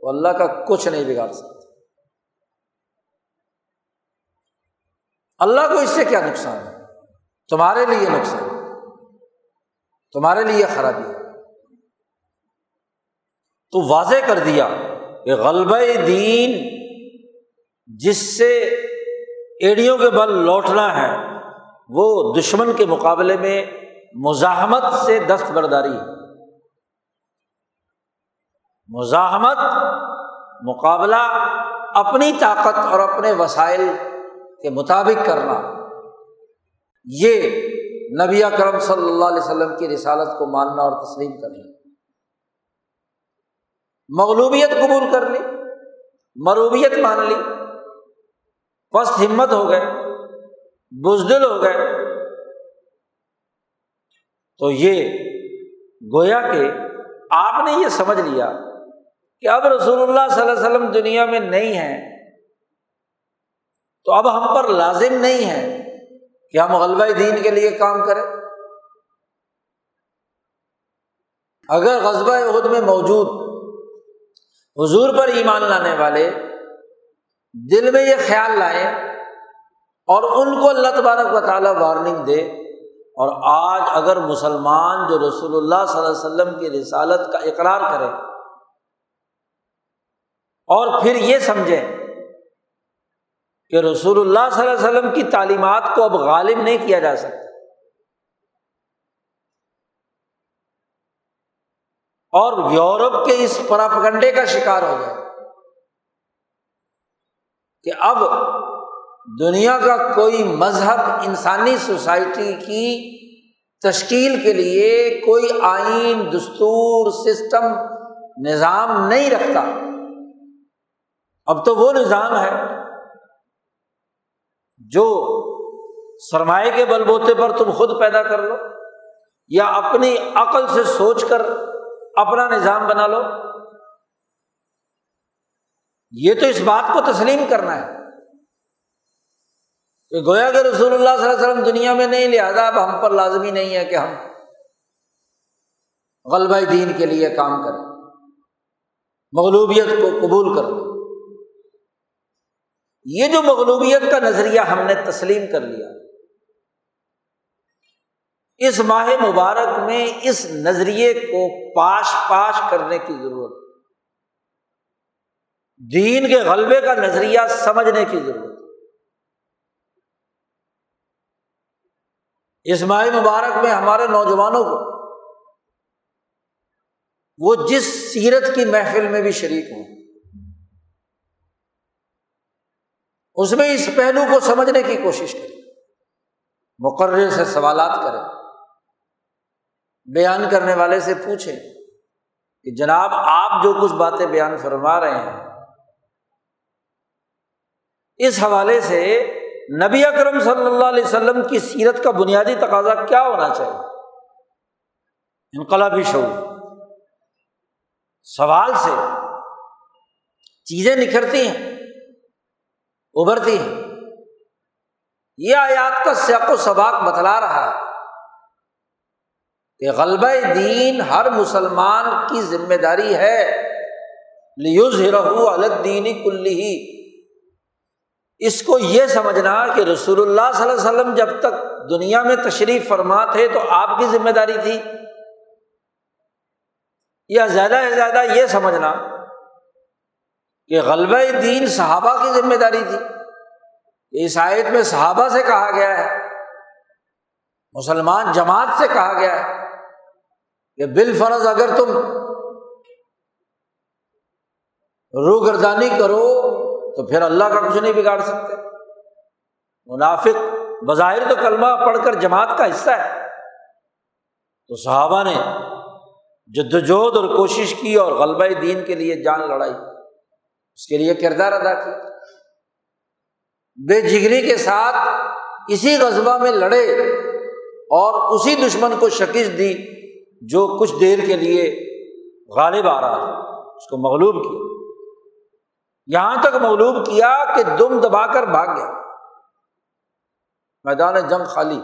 Speaker 1: تو اللہ کا کچھ نہیں بگاڑ سکتے اللہ کو اس سے کیا نقصان ہے؟ تمہارے لیے نقصان تمہارے لیے خرابی ہے۔ تو واضح کر دیا کہ غلبہ دین جس سے ایڑیوں کے بل لوٹنا ہے وہ دشمن کے مقابلے میں مزاحمت سے دستبرداری ہے۔ مزاحمت، مقابلہ، اپنی طاقت اور اپنے وسائل کے مطابق کرنا۔ یہ نبی اکرم صلی اللہ علیہ وسلم کی رسالت کو ماننا اور تسلیم کرنا۔ مغلوبیت قبول کر لی، مروبیت مان لی پست ہمت ہو گئے۔ بزدل ہو گئے۔ تو یہ گویا کہ آپ نے یہ سمجھ لیا کہ اب رسول اللہ صلی اللہ علیہ وسلم دنیا میں نہیں ہے تو اب ہم پر لازم نہیں ہے کہ ہم غلبہ دین کے لیے کام کریں۔ اگر غزبہ عہد میں موجود حضور پر ایمان لانے والے دل میں یہ خیال لائیں اور ان کو اللہ تبارک و تعالیٰ وارننگ دے۔ اور آج اگر مسلمان جو رسول اللہ صلی اللہ علیہ وسلم کی رسالت کا اقرار کرے اور پھر یہ سمجھیں کہ رسول اللہ صلی اللہ علیہ وسلم کی تعلیمات کو اب غالب نہیں کیا جا سکتا۔ اور یورپ کے اس پراپگنڈے کا شکار ہو جائے کہ اب دنیا کا کوئی مذہب انسانی سوسائٹی کی تشکیل کے لیے کوئی آئین، دستور، سسٹم، نظام نہیں رکھتا۔ اب تو وہ نظام ہے جو سرمایہ کے بل بوتے پر تم خود پیدا کر لو یا اپنی عقل سے سوچ کر اپنا نظام بنا لو۔ یہ تو اس بات کو تسلیم کرنا ہے۔ کہ گویا کہ رسول اللہ صلی اللہ علیہ وسلم دنیا میں نہیں لہٰذا اب ہم پر لازمی نہیں ہے کہ ہم غلبہ دین کے لیے کام کریں۔ مغلوبیت کو قبول کر لیں یہ جو مغلوبیت کا نظریہ ہم نے تسلیم کر لیا، اس ماہ مبارک میں اس نظریے کو پاش پاش کرنے کی ضرورت، دین کے غلبے کا نظریہ سمجھنے کی ضرورت۔ اس ماہ مبارک میں ہمارے نوجوانوں کو وہ جس سیرت کی محفل میں بھی شریک ہوں، اس میں اس پہلو کو سمجھنے کی کوشش کریں، مقرر سے سوالات کریں، بیان کرنے والے سے پوچھیں کہ جناب آپ جو کچھ باتیں بیان فرما رہے ہیں، اس حوالے سے نبی اکرم صلی اللہ علیہ وسلم کی سیرت کا بنیادی تقاضا کیا ہونا چاہیے؟ انقلابی شعور۔ سوال سے چیزیں نکھرتی ہیں، ابھرتی ہیں۔ یہ آیات کا سیاق و سباق بتلا رہا ہے کہ غلبہ دین ہر مسلمان کی ذمہ داری ہے۔ لیوز رہو الگ دینی کلی اس کو یہ سمجھنا کہ رسول اللہ صلی اللہ علیہ وسلم جب تک دنیا میں تشریف فرما تھے تو آپ کی ذمہ داری تھی۔ یا زیادہ سے زیادہ یہ سمجھنا کہ غلبہ دین صحابہ کی ذمہ داری تھی۔ اس آیت میں صحابہ سے کہا گیا ہے، مسلمان جماعت سے کہا گیا ہے کہ بال فرض اگر تم روگردانی کرو تو پھر اللہ کا کچھ نہیں بگاڑ سکتے۔ منافق، بظاہر تو کلمہ پڑھ کر جماعت کا حصہ ہے۔ تو صحابہ نے جد وجہد اور کوشش کی اور غلبہ دین کے لیے جان لڑائی۔ اس کے لیے کردار ادا کیا۔ بے جگری کے ساتھ اسی غذبہ میں لڑے اور اسی دشمن کو شکست دی جو کچھ دیر کے لیے غالب آ رہا تھا۔ اس کو مغلوب کیا۔ یہاں تک مغلوب کیا کہ دم دبا کر بھاگ گیا۔ میدان جنگ خالی۔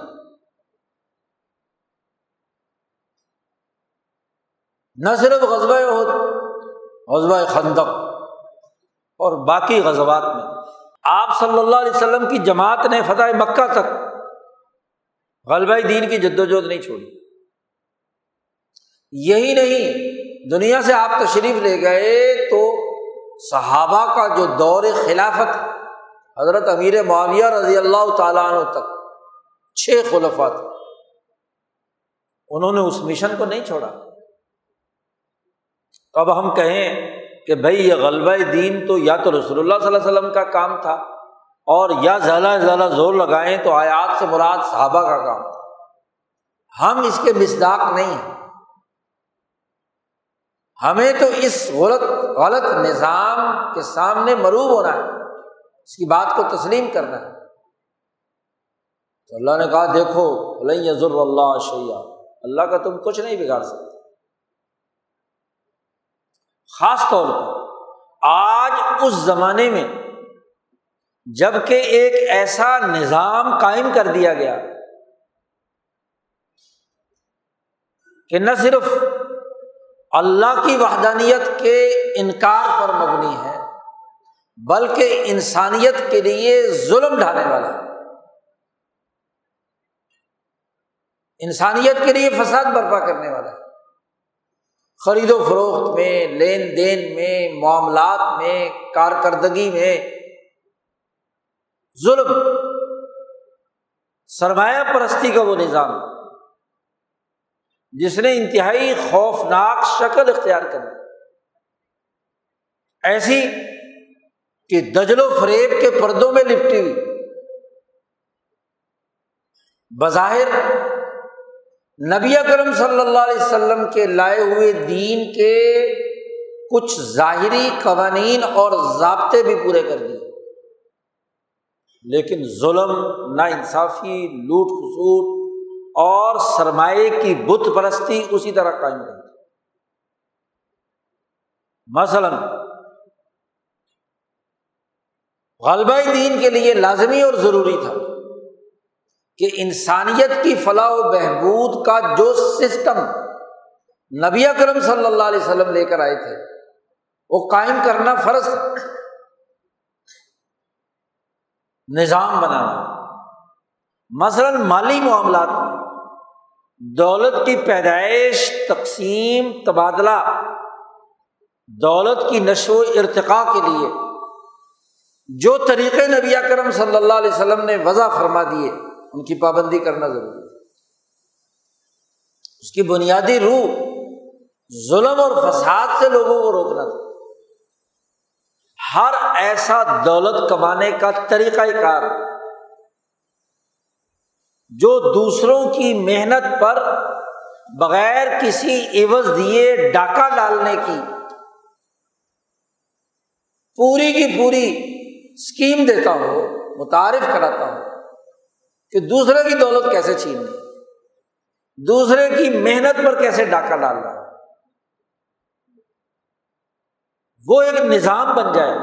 Speaker 1: نہ صرف غزبۂ غزبۂ خندق اور باقی غزبات میں۔ آپ صلی اللہ علیہ وسلم کی جماعت نے فتح مکہ تک غلبہ دین کی جد وجہد نہیں چھوڑی۔ یہی نہیں، دنیا سے آپ تشریف لے گئے تو صحابہ کا جو دور خلافت حضرت امیر معاویہ رضی اللہ تعالیٰ عنہ تک چھ خلفات انہوں نے اس مشن کو نہیں چھوڑا۔ اب ہم کہیں کہ بھائی یہ غلبہ دین تو یا تو رسول اللہ صلی اللہ علیہ وسلم کا کام تھا اور یا زیادہ سے زیادہ زور لگائیں تو آیات سے مراد صحابہ کا کام تھا۔ ہم اس کے مصداق نہیں ہیں۔ ہمیں تو اس غلط غلط نظام کے سامنے مروب ہونا ہے، اس کی بات کو تسلیم کرنا ہے۔ تو اللہ نے کہا، دیکھو ضر اللہ شیا اللہ کا تم کچھ نہیں بگاڑ سکتے۔ خاص طور پر آج اس زمانے میں، جبکہ ایک ایسا نظام قائم کر دیا گیا کہ نہ صرف اللہ کی وحدانیت کے انکار پر مبنی ہے، بلکہ انسانیت کے لیے ظلم ڈھانے والا ہے۔ انسانیت کے لیے فساد برپا کرنے والا ہے۔ خرید و فروخت میں، لین دین میں، معاملات میں، کارکردگی میں ظلم، سرمایہ پرستی کا وہ نظام۔ جس نے انتہائی خوفناک شکل اختیار کر دی۔ ایسی کہ دجل و فریب کے پردوں میں لپٹی ہوئی۔ بظاہر نبی اکرم صلی اللہ علیہ وسلم کے لائے ہوئے دین کے کچھ ظاہری قوانین اور ضابطے بھی پورے کر دیے۔ لیکن ظلم نا انصافی لوٹ خسوٹ اور سرمایہ کی بت پرستی اسی طرح قائم رہی مثلاً، غلبہ دین کے لیے لازمی اور ضروری تھا کہ انسانیت کی فلاح و بہبود کا جو سسٹم نبی اکرم صلی اللہ علیہ وسلم لے کر آئے تھے، وہ قائم کرنا فرض تھا۔ نظام بنانا۔ مثلاً، مالی معاملات میں دولت کی پیدائش، تقسیم، تبادلہ۔ دولت کی نشو و ارتقاء کے لیے۔ جو طریقے نبی کرم صلی اللہ علیہ وسلم نے وضع فرما دیے، ان کی پابندی کرنا ضروری۔ ہے اس کی بنیادی روح ظلم اور فساد سے لوگوں کو روکنا تھا۔ ہر ایسا دولت کمانے کا طریقہ کار جو دوسروں کی محنت پر بغیر کسی عوض دیے ڈاکہ ڈالنے کی۔ پوری کی پوری اسکیم دیتا ہو متعارف کراتا ہوں کہ دوسرے کی دولت کیسے چھین لی دوسرے کی محنت پر کیسے ڈاکہ ڈال رہا وہ ایک نظام بن جائے۔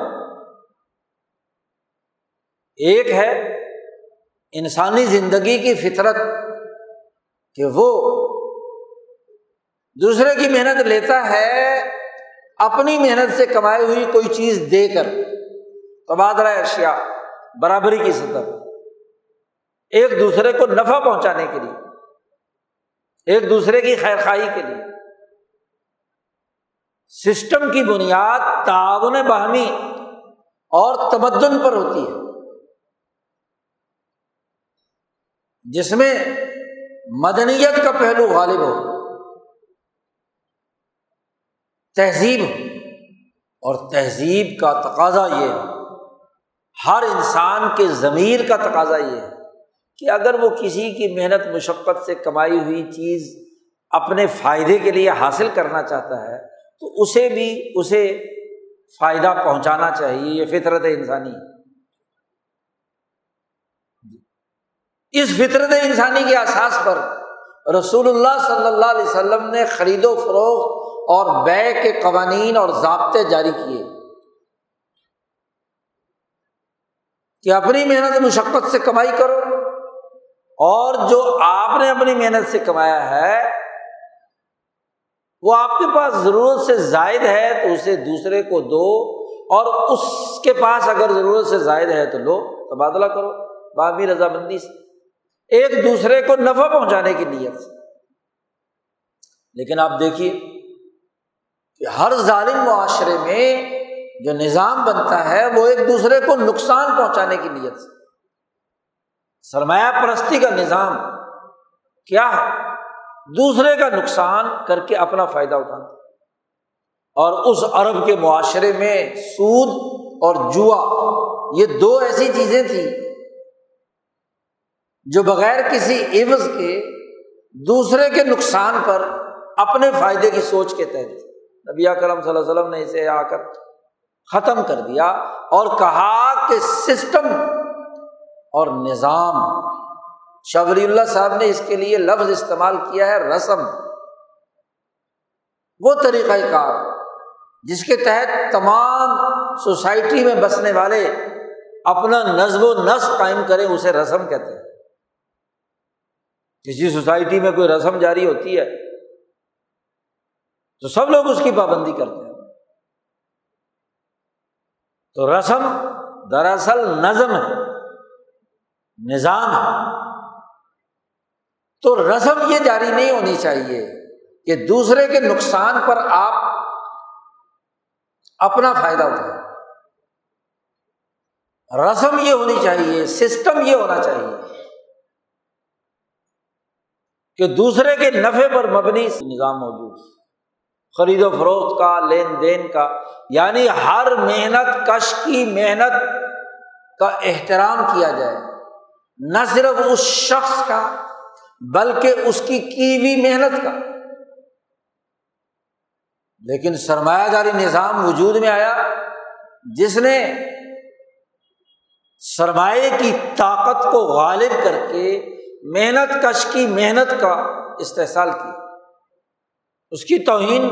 Speaker 1: ایک ہے انسانی زندگی کی فطرت کہ وہ دوسرے کی محنت لیتا ہے، اپنی محنت سے کمائی ہوئی کوئی چیز دے کر۔ تبادلہ اشیا برابری کی سطح ایک دوسرے کو نفع پہنچانے کے لیے، ایک دوسرے کی خیر خائی کے لیے۔ سسٹم کی بنیاد تعاون باہمی اور تمدن پر ہوتی ہے۔ جس میں مدنیت کا پہلو غالب ہو، تہذیب اور تہذیب کا تقاضا یہ ہے۔ ہر انسان کے ضمیر کا تقاضا یہ ہے کہ اگر وہ کسی کی محنت، مشقت سے کمائی ہوئی چیز اپنے فائدے کے لیے حاصل کرنا چاہتا ہے، تو اسے بھی، اسے فائدہ پہنچانا چاہیے، یہ فطرت انسانی۔ اس فطرت انسانی کے احساس پر رسول اللہ صلی اللہ علیہ وسلم نے خرید و فروغ اور بے کے قوانین اور ضابطے جاری کیے۔ کہ اپنی محنت مشقت سے کمائی کرو اور جو آپ نے اپنی محنت سے کمایا ہے، وہ آپ کے پاس ضرورت سے زائد ہے تو اسے دوسرے کو دو اور اس کے پاس اگر ضرورت سے زائد ہے تو لو، تبادلہ کرو بابی رضامندی سے۔ ایک دوسرے کو نفع پہنچانے کی نیت سے۔ لیکن آپ دیکھیے کہ ہر ظالم معاشرے میں جو نظام بنتا ہے وہ ایک دوسرے کو نقصان پہنچانے کی نیت سے۔ سرمایہ پرستی کا نظام کیا ہے؟ دوسرے کا نقصان کر کے اپنا فائدہ اٹھانا۔ اور اس عرب کے معاشرے میں سود اور جوا، یہ دو ایسی چیزیں تھیں جو بغیر کسی عوض کے دوسرے کے نقصان پر اپنے فائدے کی سوچ کے تحت نبی کرم صلی اللہ علیہ وسلم نے اسے آ کر ختم کر دیا اور کہا کہ سسٹم اور نظام شبری اللہ صاحب نے اس کے لیے لفظ استعمال کیا ہے رسم۔ وہ طریقۂ کار جس کے تحت تمام سوسائٹی میں بسنے والے اپنا نظم و نسق قائم کریں، اسے رسم کہتے ہیں۔ کسی سوسائٹی میں کوئی رسم جاری ہوتی ہے تو سب لوگ اس کی پابندی کرتے ہیں۔ تو رسم دراصل نظم ہے، نظام ہے۔ تو رسم یہ جاری نہیں ہونی چاہیے کہ دوسرے کے نقصان پر آپ اپنا فائدہ اٹھائیں۔ رسم یہ ہونی چاہیے، سسٹم یہ ہونا چاہیے کہ دوسرے کے نفے پر مبنی نظام موجود خرید و فروخت کا، لین دین کا یعنی ہر محنت کش کی محنت کا احترام کیا جائے۔ نہ صرف اس شخص کا، بلکہ اس کی کی ہوئی محنت کا۔ لیکن سرمایہ داری نظام وجود میں آیا، جس نے سرمایہ کی طاقت کو غالب کر کے محنت کش کی، محنت کا استحصال کیا اس کی توہین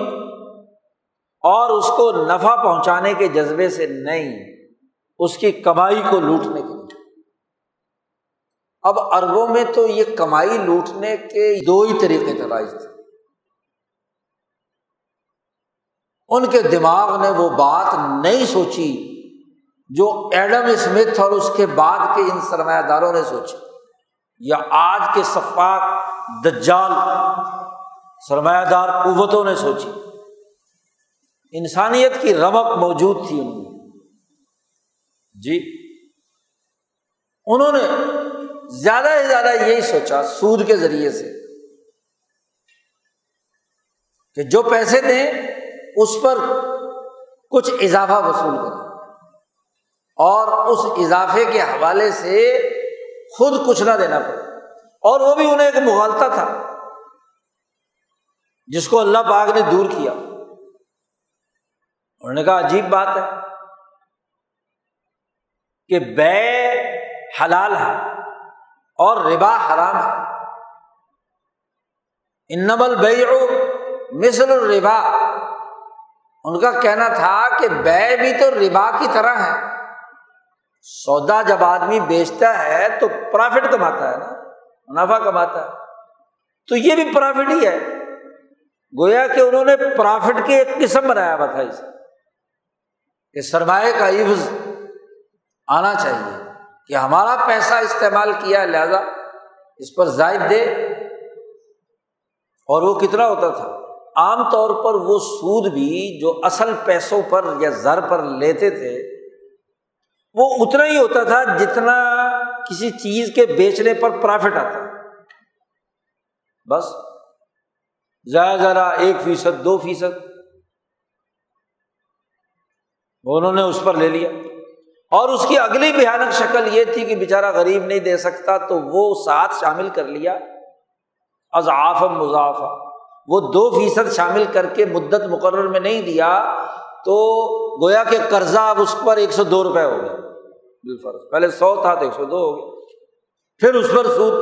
Speaker 1: اور اس کو نفع پہنچانے کے جذبے سے نہیں، اس کی کمائی کو لوٹنے کے لیے۔ اب اربوں میں تو یہ کمائی لوٹنے کے دو ہی طریقے تلاش تھے۔ ان کے دماغ نے وہ بات نہیں سوچی جو ایڈم اسمتھ اور اس کے بعد کے ان سرمایہ داروں نے سوچی۔ یا آج کے صفاق دجال سرمایہ دار قوتوں نے سوچی۔ انسانیت کی رمک موجود تھی ان میں۔ جی انہوں نے زیادہ سے زیادہ یہی سوچا سود کے ذریعے سے کہ جو پیسے دیں اس پر کچھ اضافہ وصول کریں اور اس اضافے کے حوالے سے خود کچھ نہ دینا پڑے۔ اور وہ بھی انہیں ایک مغالتا تھا، جس کو اللہ پاک نے دور کیا۔ انہوں نے کہا، عجیب بات ہے کہ بے حلال ہے اور ربا حرام ہے۔ انبل بے مثل الربا۔ ان کا کہنا تھا کہ بے بھی تو ربا کی طرح ہے۔ سودا جب آدمی بیچتا ہے تو پرافٹ کماتا ہے نا، منافع کماتا ہے۔ تو یہ بھی پرافٹ ہی ہے۔ گویا کہ انہوں نے پرافٹ کی ایک قسم بنایا ہوا تھا اسے۔ کہ سرمایہ کا عفظ آنا چاہیے۔ کہ ہمارا پیسہ استعمال کیا، لہذا اس پر زائد دے۔ اور وہ کتنا ہوتا تھا۔ عام طور پر وہ سود بھی جو اصل پیسوں پر یا زر پر لیتے تھے وہ اتنا ہی ہوتا تھا جتنا کسی چیز کے بیچنے پر پرافٹ آتا۔ بس، زیادہ ذرا ایک فیصد، دو فیصد۔ انہوں نے اس پر لے لیا۔ اور اس کی اگلی بھیانک شکل یہ تھی کہ بےچارا غریب نہیں دے سکتا، تو وہ ساتھ شامل کر لیا۔ اضاف مضافہ وہ دو فیصد شامل کر کے مدت مقرر میں نہیں دیا۔ تو گویا کہ قرضہ اب اس پر ایک سو دو روپئے ہو گیا بالفرض پہلے سو تھا تو ایک سو دو ہو گیا پھر اس پر سود۔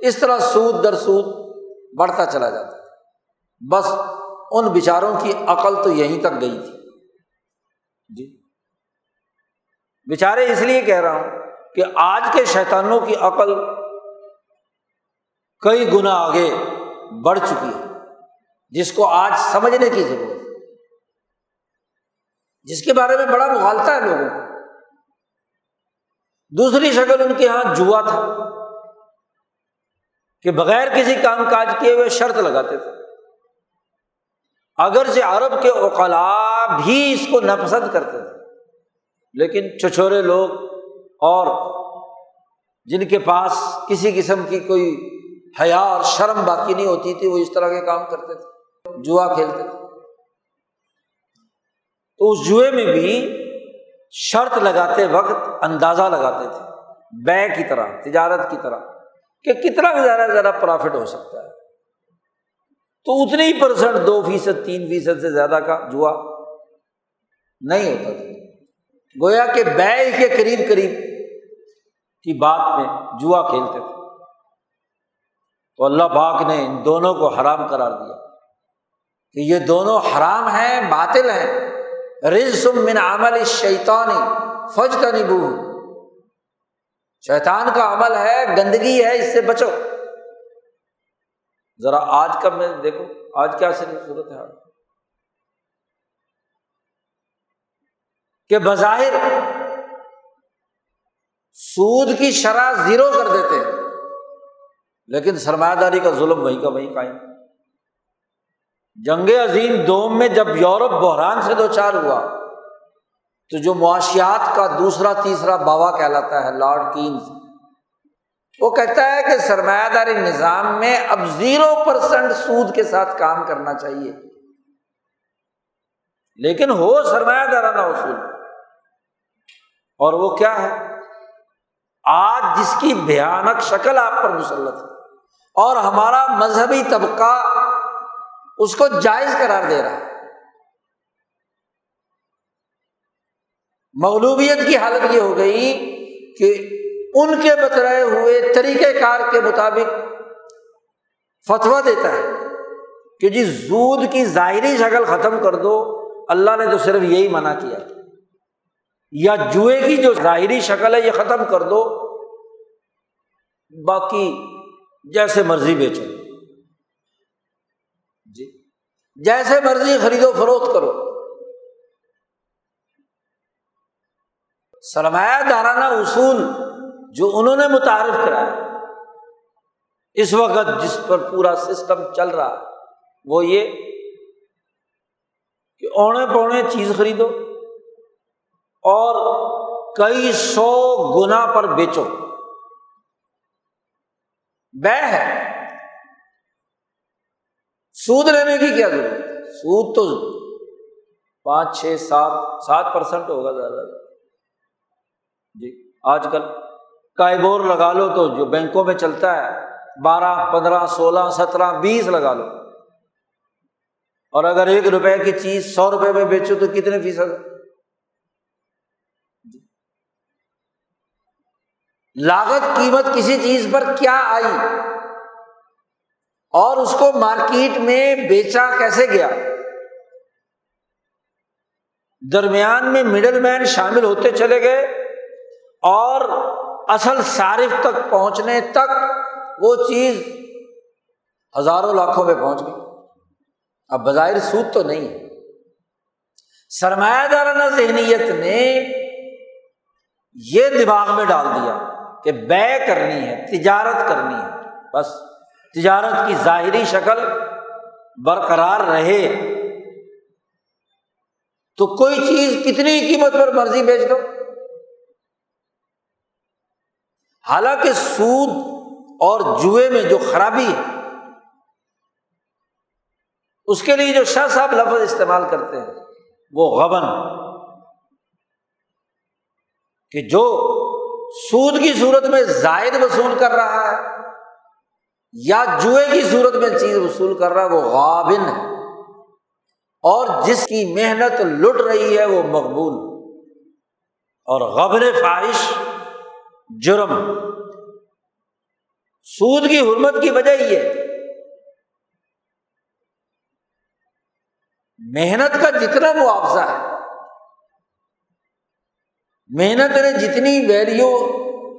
Speaker 1: اس طرح سود در سود بڑھتا چلا جاتا۔ بس ان بچاروں کی عقل تو یہیں تک گئی تھی۔ جی۔ بچارے اس لیے کہہ رہا ہوں کہ آج کے شیطانوں کی عقل کئی گنا آگے بڑھ چکی ہے۔ جس کو آج سمجھنے کی ضرورت ہے۔ جس کے بارے میں بڑا مغالتا ہے لوگوں کو۔ دوسری شکل ان کے یہاں جوا تھا، کہ بغیر کسی کام کاج کیے ہوئے شرط لگاتے تھے۔ اگر سے عرب کے اوقلا بھی اس کو ناپسند کرتے تھے، لیکن چھچورے لوگ اور جن کے پاس کسی قسم کی کوئی حیا اور شرم باقی نہیں ہوتی تھی، وہ اس طرح کے کام کرتے تھے، جوا کھیلتے تھے۔ تو اس جوئے میں بھی شرط لگاتے وقت اندازہ لگاتے تھے، بے کی طرح، تجارت کی طرح، کہ کتنا زیادہ زیادہ پرافٹ ہو سکتا ہے۔ تو اتنے ہی پرسنٹ دو فیصد، تین فیصد سے زیادہ کا جوا نہیں ہوتا تھا۔ گویا کہ بے کے قریب قریب کی بات میں جوا کھیلتے تھے۔ تو اللہ پاک نے ان دونوں کو حرام کرار دیا کہ یہ دونوں حرام ہیں، باطل ہیں۔ رزم من عمل شیطانی فج کا نبو شیطان کا عمل ہے، گندگی ہے، اس سے بچو۔ ذرا آج کا میں دیکھو، آج کیا صورت ہے؟ کہ بظاہر سود کی شرح زیرو کر دیتے ہیں، لیکن سرمایہ داری کا ظلم وہیں کا وہیں قائم۔ جنگ عظیم دوم میں جب یورپ بحران سے دو چار ہوا، تو جو معاشیات کا دوسرا تیسرا باوا کہلاتا ہے، لارڈ کینز۔ وہ کہتا ہے کہ سرمایہ داری نظام میں اب زیرو پرسینٹ سود کے ساتھ کام کرنا چاہیے۔ لیکن ہو سرمایہ دارانہ اصول۔ اور وہ کیا ہے؟ آج جس کی بھیانک شکل آپ پر مسلط ہے۔ اور ہمارا مذہبی طبقہ اس کو جائز قرار دے رہا ہے۔ مغلوبیت کی حالت یہ ہو گئی کہ ان کے بترائے ہوئے طریقہ کار کے مطابق فتوا دیتا ہے کہ جی زود کی ظاہری شکل ختم کر دو، اللہ نے تو صرف یہی منع کیا۔ یا جوئے کی جو ظاہری شکل ہے یہ ختم کر دو، باقی جیسے مرضی بیچو جی جیسے مرضی خریدو فروخت کرو۔ سرمایہ دارانہ اصول جو انہوں نے متعارف کرایا، اس وقت جس پر پورا سسٹم چل رہا ہے، وہ یہ کہ اونے پونے چیز خریدو اور کئی سو گنا پر بیچو۔ بہ ہے۔ سود لینے کی کیا ضرورت سود تو پانچ، چھ، سات سات پرسینٹ ہوگا زیادہ۔ جی آج کل کائبور لگا لو تو جو بینکوں میں چلتا ہے، بارہ، پندرہ، سولہ، سترہ، بیس لگا لو۔ اور اگر ایک روپے کی چیز سو روپے میں بیچو تو کتنے فیصد؟ جی۔ لاگت قیمت کسی چیز پر کیا آئی؟ اور اس کو مارکیٹ میں بیچا کیسے گیا؟ درمیان میں مڈل مین شامل ہوتے چلے گئے اور اصل صارف تک پہنچنے تک وہ چیز ہزاروں لاکھوں میں پہنچ گئی۔ اب بظاہر سود تو نہیں ہے۔ سرمایہ دارانہ ذہنیت نے یہ دماغ میں ڈال دیا کہ بے کرنی ہے، تجارت کرنی ہے، بس۔ تجارت کی ظاہری شکل برقرار رہے تو کوئی چیز کتنی قیمت پر مرضی بیچ دو۔ حالانکہ سود اور جوئے میں جو خرابی ہے، اس کے لیے جو شاہ صاحب لفظ استعمال کرتے ہیں، وہ غبن۔ کہ جو سود کی صورت میں زائد وصول کر رہا ہے یا جوئے کی صورت میں چیز وصول کر رہا ہے، وہ غابن ہے۔ اور جس کی محنت لٹ رہی ہے، وہ مقبول۔ اور غبر فائش جرم۔ سود کی حرمت کی وجہ یہ محنت کا جتنا معاوضہ ہے، محنت نے جتنی ویلیو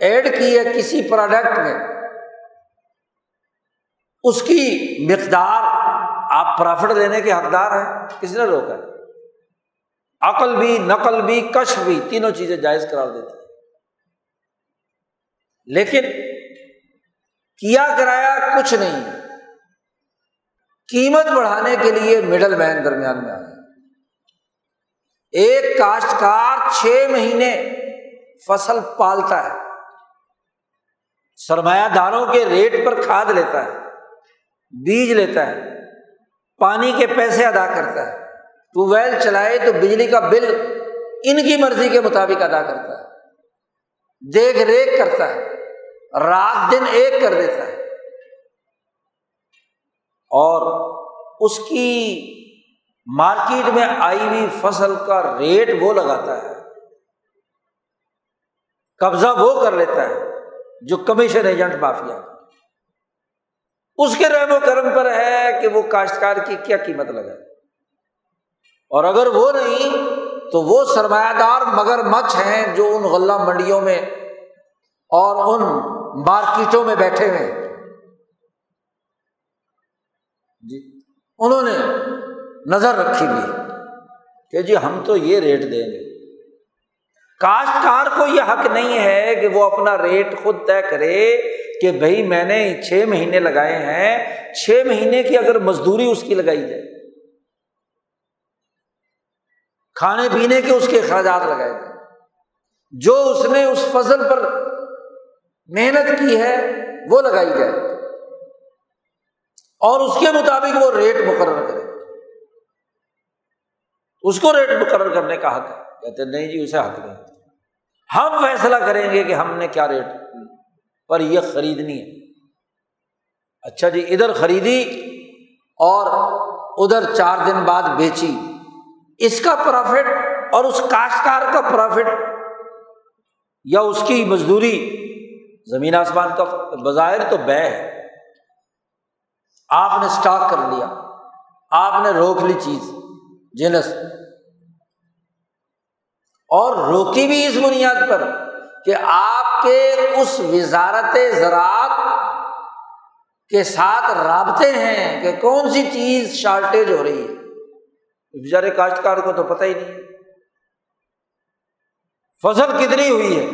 Speaker 1: ایڈ کی ہے کسی پروڈکٹ میں اس کی مقدار آپ پرافٹ لینے کے حقدار ہیں، کس نے روکا عقل بھی، نقل بھی کش بھی، تینوں چیزیں جائز کرا دیتی لیکن کیا کرایا؟ کچھ نہیں۔ قیمت بڑھانے کے لیے مڈل مین درمیان میں آئے ایک کاشتکار چھ مہینے فصل پالتا ہے۔ سرمایہ داروں کے ریٹ پر کھاد لیتا ہے۔ بیج لیتا ہے، پانی کے پیسے ادا کرتا ہے۔ ٹوب ویل چلائے تو بجلی کا بل ان کی مرضی کے مطابق ادا کرتا ہے۔ دیکھ ریکھ کرتا ہے، رات دن ایک کر دیتا ہے۔ اور اس کی مارکیٹ میں آئی ہوئی فصل کا ریٹ وہ لگاتا ہے۔ قبضہ وہ کر لیتا ہے جو کمیشن ایجنٹ مافیا۔ اس کے رحم و کرم پر ہے کہ وہ کاشتکار کی کیا قیمت لگائے اور اگر وہ نہیں، تو وہ سرمایہ دار مگر مچھ ہیں جو ان غلہ منڈیوں میں اور ان مارکیٹوں میں بیٹھے ہوئے جی انہوں نے نظر رکھی ہوئی کہ جی ہم تو یہ ریٹ دیں گے۔ کاشتکار کو یہ حق نہیں ہے کہ وہ اپنا ریٹ خود طے کرے کہ بھائی میں نے چھ مہینے لگائے ہیں، چھ مہینے کی اگر مزدوری اس کی لگائی جائے۔ کھانے پینے کے اس کے اخراجات لگائے جائیں۔ جو اس نے اس فصل پر محنت کی ہے، وہ لگائی جائے۔ اور اس کے مطابق وہ ریٹ مقرر کرے۔ اس کو ریٹ مقرر کرنے کا حق ہے۔ کہتے نہیں جی اسے حق نہیں۔ ہم فیصلہ کریں گے کہ ہم نے کیا ریٹ۔ پر یہ خریدنی ہے۔ اچھا جی ادھر خریدی اور ادھر چار دن بعد بیچی۔ اس کا پروفٹ اور اس کاشتکار کا پروفٹ یا اس کی مزدوری؟ زمین آسمان کا بظاہر تو بے ہے۔ آپ نے اسٹاک کر لیا۔ آپ نے روک لی چیز، جنس۔ اور روکی بھی اس بنیاد پر کہ آپ کے اس وزارت زراعت کے ساتھ رابطے ہیں کہ کون سی چیز شارٹیج ہو رہی ہے؟ بیچارے کاشتکار کو تو پتہ ہی نہیں فصل کتنی ہوئی ہے؟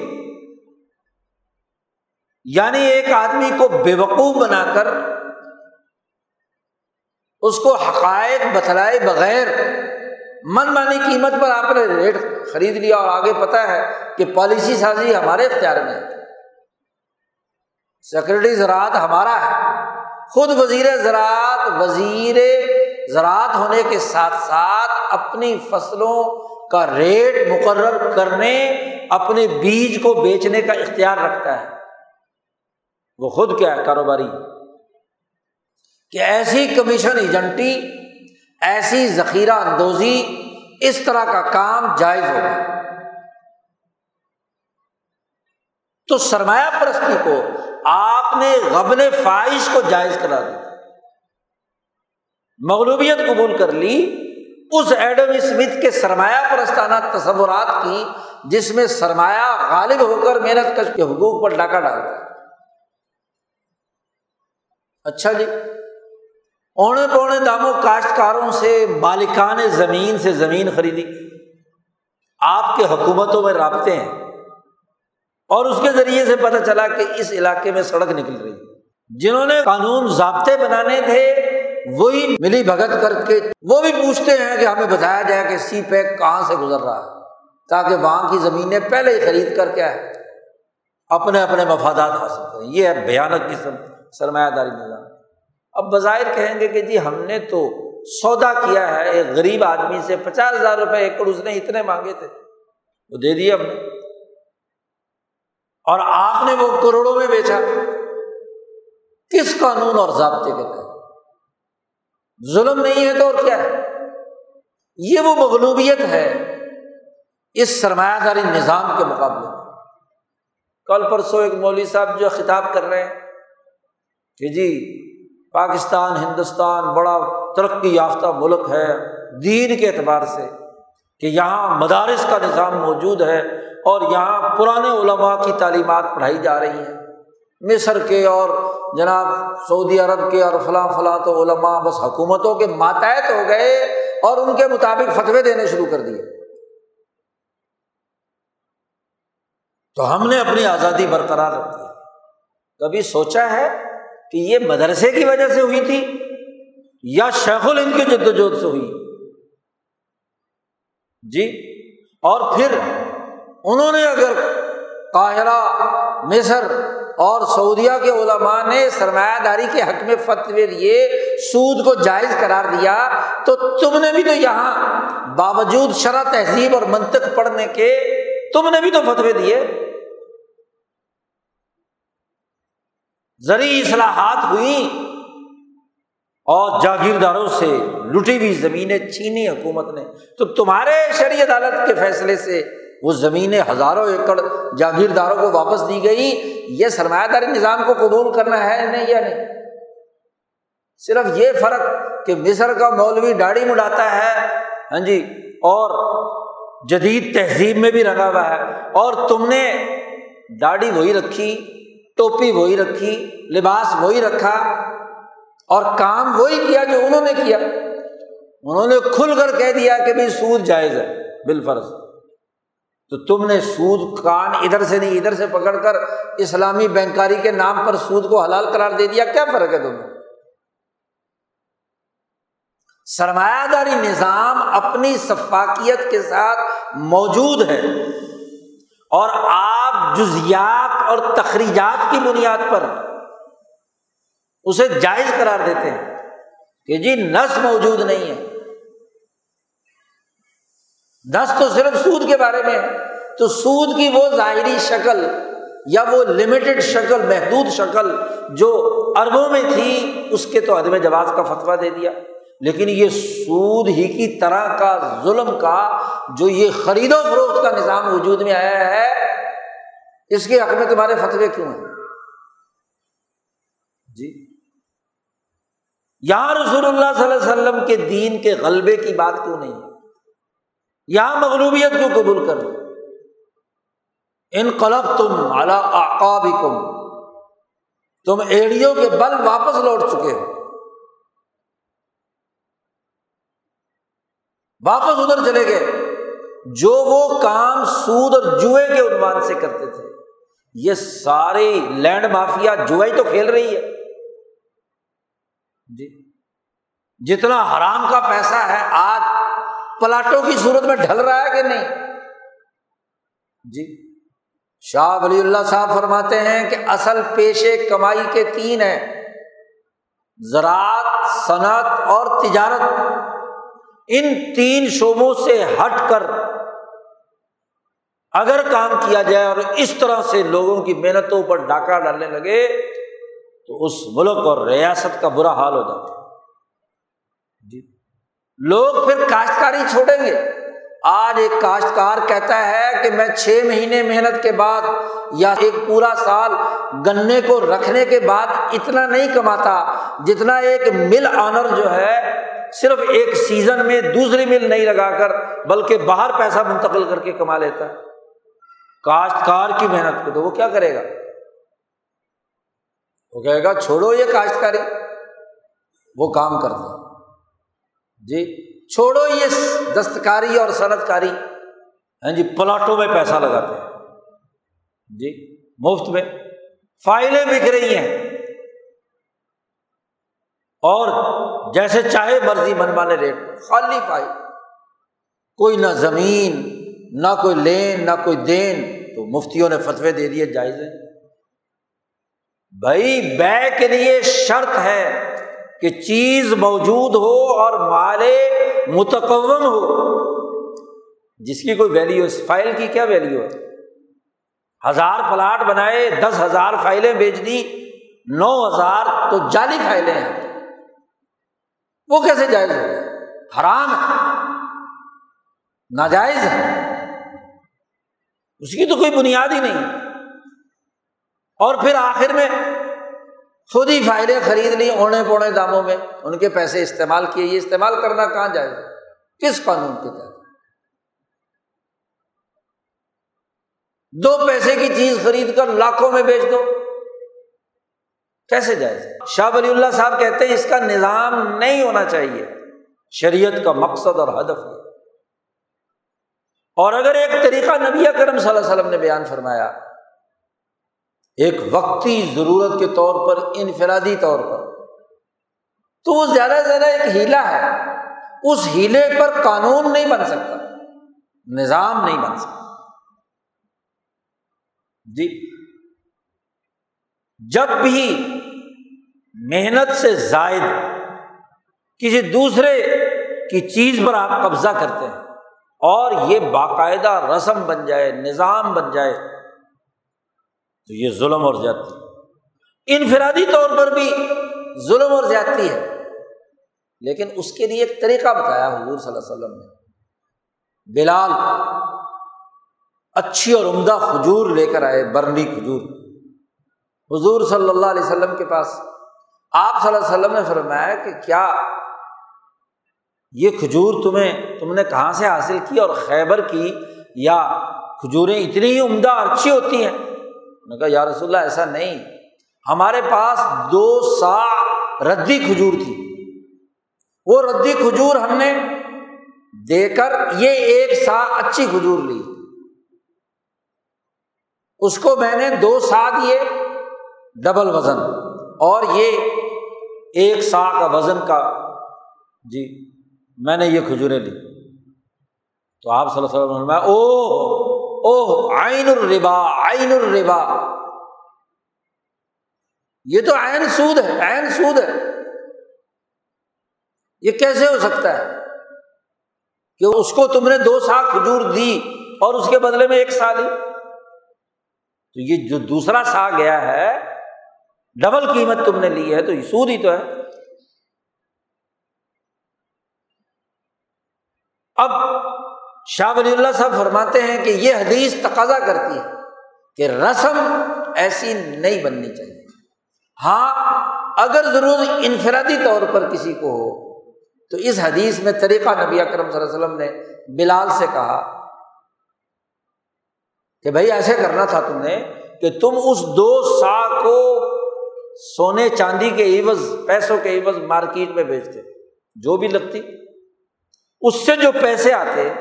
Speaker 1: یعنی ایک آدمی کو بے وقوف بنا کر اس کو حقائق بتلائے بغیر من مانی قیمت پر آپ نے ریٹ خرید لیا اور آگے پتا ہے کہ پالیسی سازی ہمارے اختیار میں ہے۔ سیکرٹری زراعت ہمارا ہے۔ خود وزیر زراعت وزیر زراعت ہونے کے ساتھ ساتھ اپنی فصلوں کا ریٹ مقرر کرنے، اپنے بیج کو بیچنے کا اختیار رکھتا ہے۔ وہ خود کیا ہے؟ کاروباری۔ کہ ایسی کمیشن ایجنٹی ایسی ذخیرہ اندوزی اس طرح کا کام جائز ہوگا تو سرمایہ پرستی کو آپ نے غبن فائش کو جائز کرا دیا۔ مغلوبیت قبول کر لی۔ اس ایڈم اسمتھ کے سرمایہ پرستانہ تصورات کی، جس میں سرمایہ غالب ہو کر محنت کش کے حقوق پر ڈاکہ ڈالتا ہے اچھا جی۔ اونے پونے داموں کاشتکاروں سے، مالکان زمین سے زمین خریدی۔ آپ کے حکومتوں میں رابطے ہیں۔ اور اس کے ذریعے سے پتہ چلا کہ اس علاقے میں سڑک نکل رہی۔ جنہوں نے قانون ضابطے بنانے تھے، وہی ملی بھگت کر کے۔ وہ بھی پوچھتے ہیں کہ ہمیں بتایا جائے کہ سی پیک کہاں سے گزر رہا ہے، تاکہ وہاں کی زمینیں پہلے ہی خرید کر کیا ہے اپنے اپنے مفادات حاصل کریں۔ یہ ہے بھیانک قسم سرمایہ داری نظام۔ اب بظاہر کہیں گے کہ جی ہم نے تو سودا کیا ہے، ایک غریب آدمی سے پچاس ہزار روپے ایکڑ اس نے اتنے مانگے تھے، وہ دے دیے ہم نے۔ اور آپ نے وہ کروڑوں میں بیچا۔ کس قانون اور ضابطے کے تحت؟ ظلم نہیں ہے تو اور کیا ہے؟ یہ وہ مغلوبیت ہے اس سرمایہ داری نظام کے مقابلے میں۔ کل پرسوں ایک مولوی صاحب جو خطاب کر رہے ہیں کہ جی پاکستان، ہندوستان، بڑا ترقی یافتہ ملک ہے۔ دین کے اعتبار سے کہ یہاں مدارس کا نظام موجود ہے اور یہاں پرانے علماء کی تعلیمات پڑھائی جا رہی ہیں۔ مصر کے اور جناب سعودی عرب کے اور فلاں فلاں تو علماء بس حکومتوں کے ماتحت ہو گئے اور ان کے مطابق فتوے دینے شروع کر دیے۔ تو ہم نے اپنی آزادی برقرار رکھی۔ کبھی سوچا ہے کہ یہ مدرسے کی وجہ سے ہوئی تھی یا شیخ الند کی جد وجہد سے ہوئی؟ جی اور پھر انہوں نے اگر قاہرہ، مصر اور سعودیہ کے علماء نے سرمایہ داری کے حق میں فتوی دیے سود کو جائز قرار دیا، تو تم نے بھی تو یہاں باوجود شرح تہذیب اور منطق پڑھنے کے تم نے بھی تو فتوی دیے۔ زرعی اصلاحات ہوئی اور جاگیرداروں سے لٹی ہوئی زمینیں چھینی حکومت نے۔ تو تمہارے شرعی عدالت کے فیصلے سے وہ زمینیں ہزاروں ایکڑ جاگیرداروں کو واپس دی گئی یہ سرمایہ داری نظام کو قبول کرنا ہے نہیں؟ یا نہیں؟ صرف یہ فرق کہ مصر کا مولوی داڑھی مڈاتا ہے ہاں جی اور جدید تہذیب میں بھی رنگا ہوا ہے۔ اور تم نے داڑھی وہی رکھی ٹوپی وہی رکھی، لباس وہی رکھا اور کام وہی کیا جو انہوں نے کیا۔ انہوں نے کھل کر کہہ دیا کہ بھائی سود جائز ہے بال فرض تو تم نے سود کان ادھر سے نہیں، ادھر سے پکڑ کر اسلامی بینکاری کے نام پر سود کو حلال قرار دے دیا۔ کیا فرق ہے تمہیں سرمایہ داری نظام اپنی سفاکیت کے ساتھ موجود ہے اور آپ جزیات اور تخریجات کی بنیاد پر اسے جائز قرار دیتے ہیں کہ جی نس موجود نہیں ہے۔ دس تو صرف سود کے بارے میں ہے۔ تو سود کی وہ ظاہری شکل یا وہ لمیٹڈ شکل، محدود شکل جو اربوں میں تھی، اس کے تو عدم جواز کا فتویٰ دے دیا۔ لیکن یہ سود ہی کی طرح کا ظلم کا، جو یہ خرید و فروخت کا نظام وجود میں آیا ہے اس کے حق میں تمہارے فتوے کیوں ہیں؟ جی۔ یہاں رسول اللہ صلی اللہ علیہ وسلم کے دین کے غلبے کی بات کیوں نہیں؟ یہاں مغلوبیت کیوں قبول کر ان قلب تم اعقاب کم تم ایڑیوں کے بل واپس لوٹ چکے ہو۔ واپس ادھر چلے گئے۔ جو وہ کام سود اور جوئے کے عنوان سے کرتے تھے۔ یہ ساری لینڈ مافیا جوا ہی تو کھیل رہی ہے۔ جی۔ جتنا حرام کا پیسہ ہے آج پلاٹوں کی صورت میں ڈھل رہا ہے کہ نہیں؟ جی۔ شاہ ولی اللہ صاحب فرماتے ہیں کہ اصل پیشے کمائی کے تین ہیں۔ زراعت صنعت اور تجارت۔ ان تین شعبوں سے ہٹ کر اگر کام کیا جائے اور اس طرح سے لوگوں کی محنتوں پر ڈاکہ ڈالنے لگے، تو اس ملک اور ریاست کا برا حال ہو جاتا۔ جی۔ لوگ پھر کاشتکاری چھوڑیں گے۔ آج ایک کاشتکار کہتا ہے کہ میں چھ مہینے محنت کے بعد یا ایک پورا سال گنے کو رکھنے کے بعد اتنا نہیں کماتا جتنا ایک مل آنر جو ہے، صرف ایک سیزن میں دوسری مل نہیں لگا کر، بلکہ باہر پیسہ منتقل کر کے کما لیتا۔ ہے کاشتکار کی محنت کو تو وہ کیا کرے گا؟ وہ کہے گا، چھوڑو یہ کاشتکاری۔ وہ کام کرتا جی چھوڑو یہ دستکاری اور صنعت کاری ہاں جی پلاٹوں میں پیسہ لگاتے ہیں۔ جی مفت میں۔ فائلیں بک رہی ہیں۔ اور جیسے چاہے مرضی منوانے ریٹ خالی فائل۔ کوئی نہ زمین نہ کوئی لین، نہ کوئی دین، تو مفتیوں نے فتوے دے دیے، جائز ہے۔ بھائی، بے کے لیے شرط ہے کہ چیز موجود ہو اور مالے متقم ہو۔ جس کی کوئی ویلیو اس فائل کی کیا ویلیو ہے؟ ہزار پلاٹ بنائے، دس ہزار فائلیں بیچ دی نو ہزار تو جعلی فائلیں ہیں۔ وہ کیسے جائز ہو؟ حرام ہے۔ ناجائز ہے۔ اس کی تو کوئی بنیاد ہی نہیں۔ اور پھر آخر میں خود ہی فائلیں خرید لی اونے پونے داموں میں۔ ان کے پیسے استعمال کیے۔ یہ استعمال کرنا کہاں جائے کس قانون کے تحت؟ دو پیسے کی چیز خرید کر لاکھوں میں بیچ دو۔ کیسے جائے شاہ ولی اللہ صاحب کہتے ہیں اس کا نظام نہیں ہونا چاہیے۔ شریعت کا مقصد اور ہدف ہے۔ اور اگر ایک طریقہ نبی کرم صلی اللہ علیہ وسلم نے بیان فرمایا، ایک وقتی ضرورت کے طور پر، انفرادی طور پر، تو وہ زیادہ سے زیادہ ایک ہیلا ہے۔ اس ہیلے پر قانون نہیں بن سکتا، نظام نہیں بن سکتا۔ جی جب بھی محنت سے زائد کسی دوسرے کی چیز پر آپ قبضہ کرتے ہیں اور یہ باقاعدہ رسم بن جائے، نظام بن جائے، تو یہ ظلم اور زیادتی انفرادی طور پر بھی ظلم اور زیادتی ہے، لیکن اس کے لیے ایک طریقہ بتایا حضور صلی اللہ علیہ وسلم نے۔ بلال اچھی اور عمدہ کھجور لے کر آئے، برنی کھجور۔ حضور صلی اللہ علیہ وسلم کے پاس آپ صلی اللہ علیہ وسلم نے فرمایا کہ کیا یہ کھجور تمہیں تم نے کہاں سے حاصل کی اور خیبر کی؟ یا کھجوریں اتنی ہی عمدہ اچھی ہوتی ہیں؟ نے کہا، یا رسول اللہ، ایسا نہیں۔ ہمارے پاس دو سا ردی کھجور تھی۔ وہ ردی کھجور ہم نے دے کر یہ ایک سا اچھی کھجور لی۔ اس کو میں نے دو سا دیے ڈبل وزن۔ اور یہ ایک سا کا وزن کا جی۔ میں نے یہ کھجوریں لی۔ تو آپ صلی اللہ علیہ وسلم او او آئین الربا آئین الربا۔ یہ تو عین سود ہے، عین سود ہے۔ یہ کیسے ہو سکتا ہے کہ اس کو تم نے دو سا کھجور دی اور اس کے بدلے میں ایک سا لی تو یہ جو دوسرا سا گیا ہے، ڈبل قیمت تم نے لی ہے، تو یہ سود ہی تو ہے۔ اب شاہ ولی اللہ صاحب فرماتے ہیں کہ یہ حدیث تقاضا کرتی ہے کہ رسم ایسی نہیں بننی چاہیے۔ ہاں اگر ضرور انفرادی طور پر کسی کو ہو، تو اس حدیث میں طریقہ نبی اکرم صلی اللہ علیہ وسلم نے بلال سے کہا کہ بھائی ایسے کرنا تھا تم نے کہ تم اس دو سا کو سونے چاندی کے عوض، پیسوں کے عوض مارکیٹ میں بیچتے، جو بھی لگتی۔ اس سے جو پیسے آتے،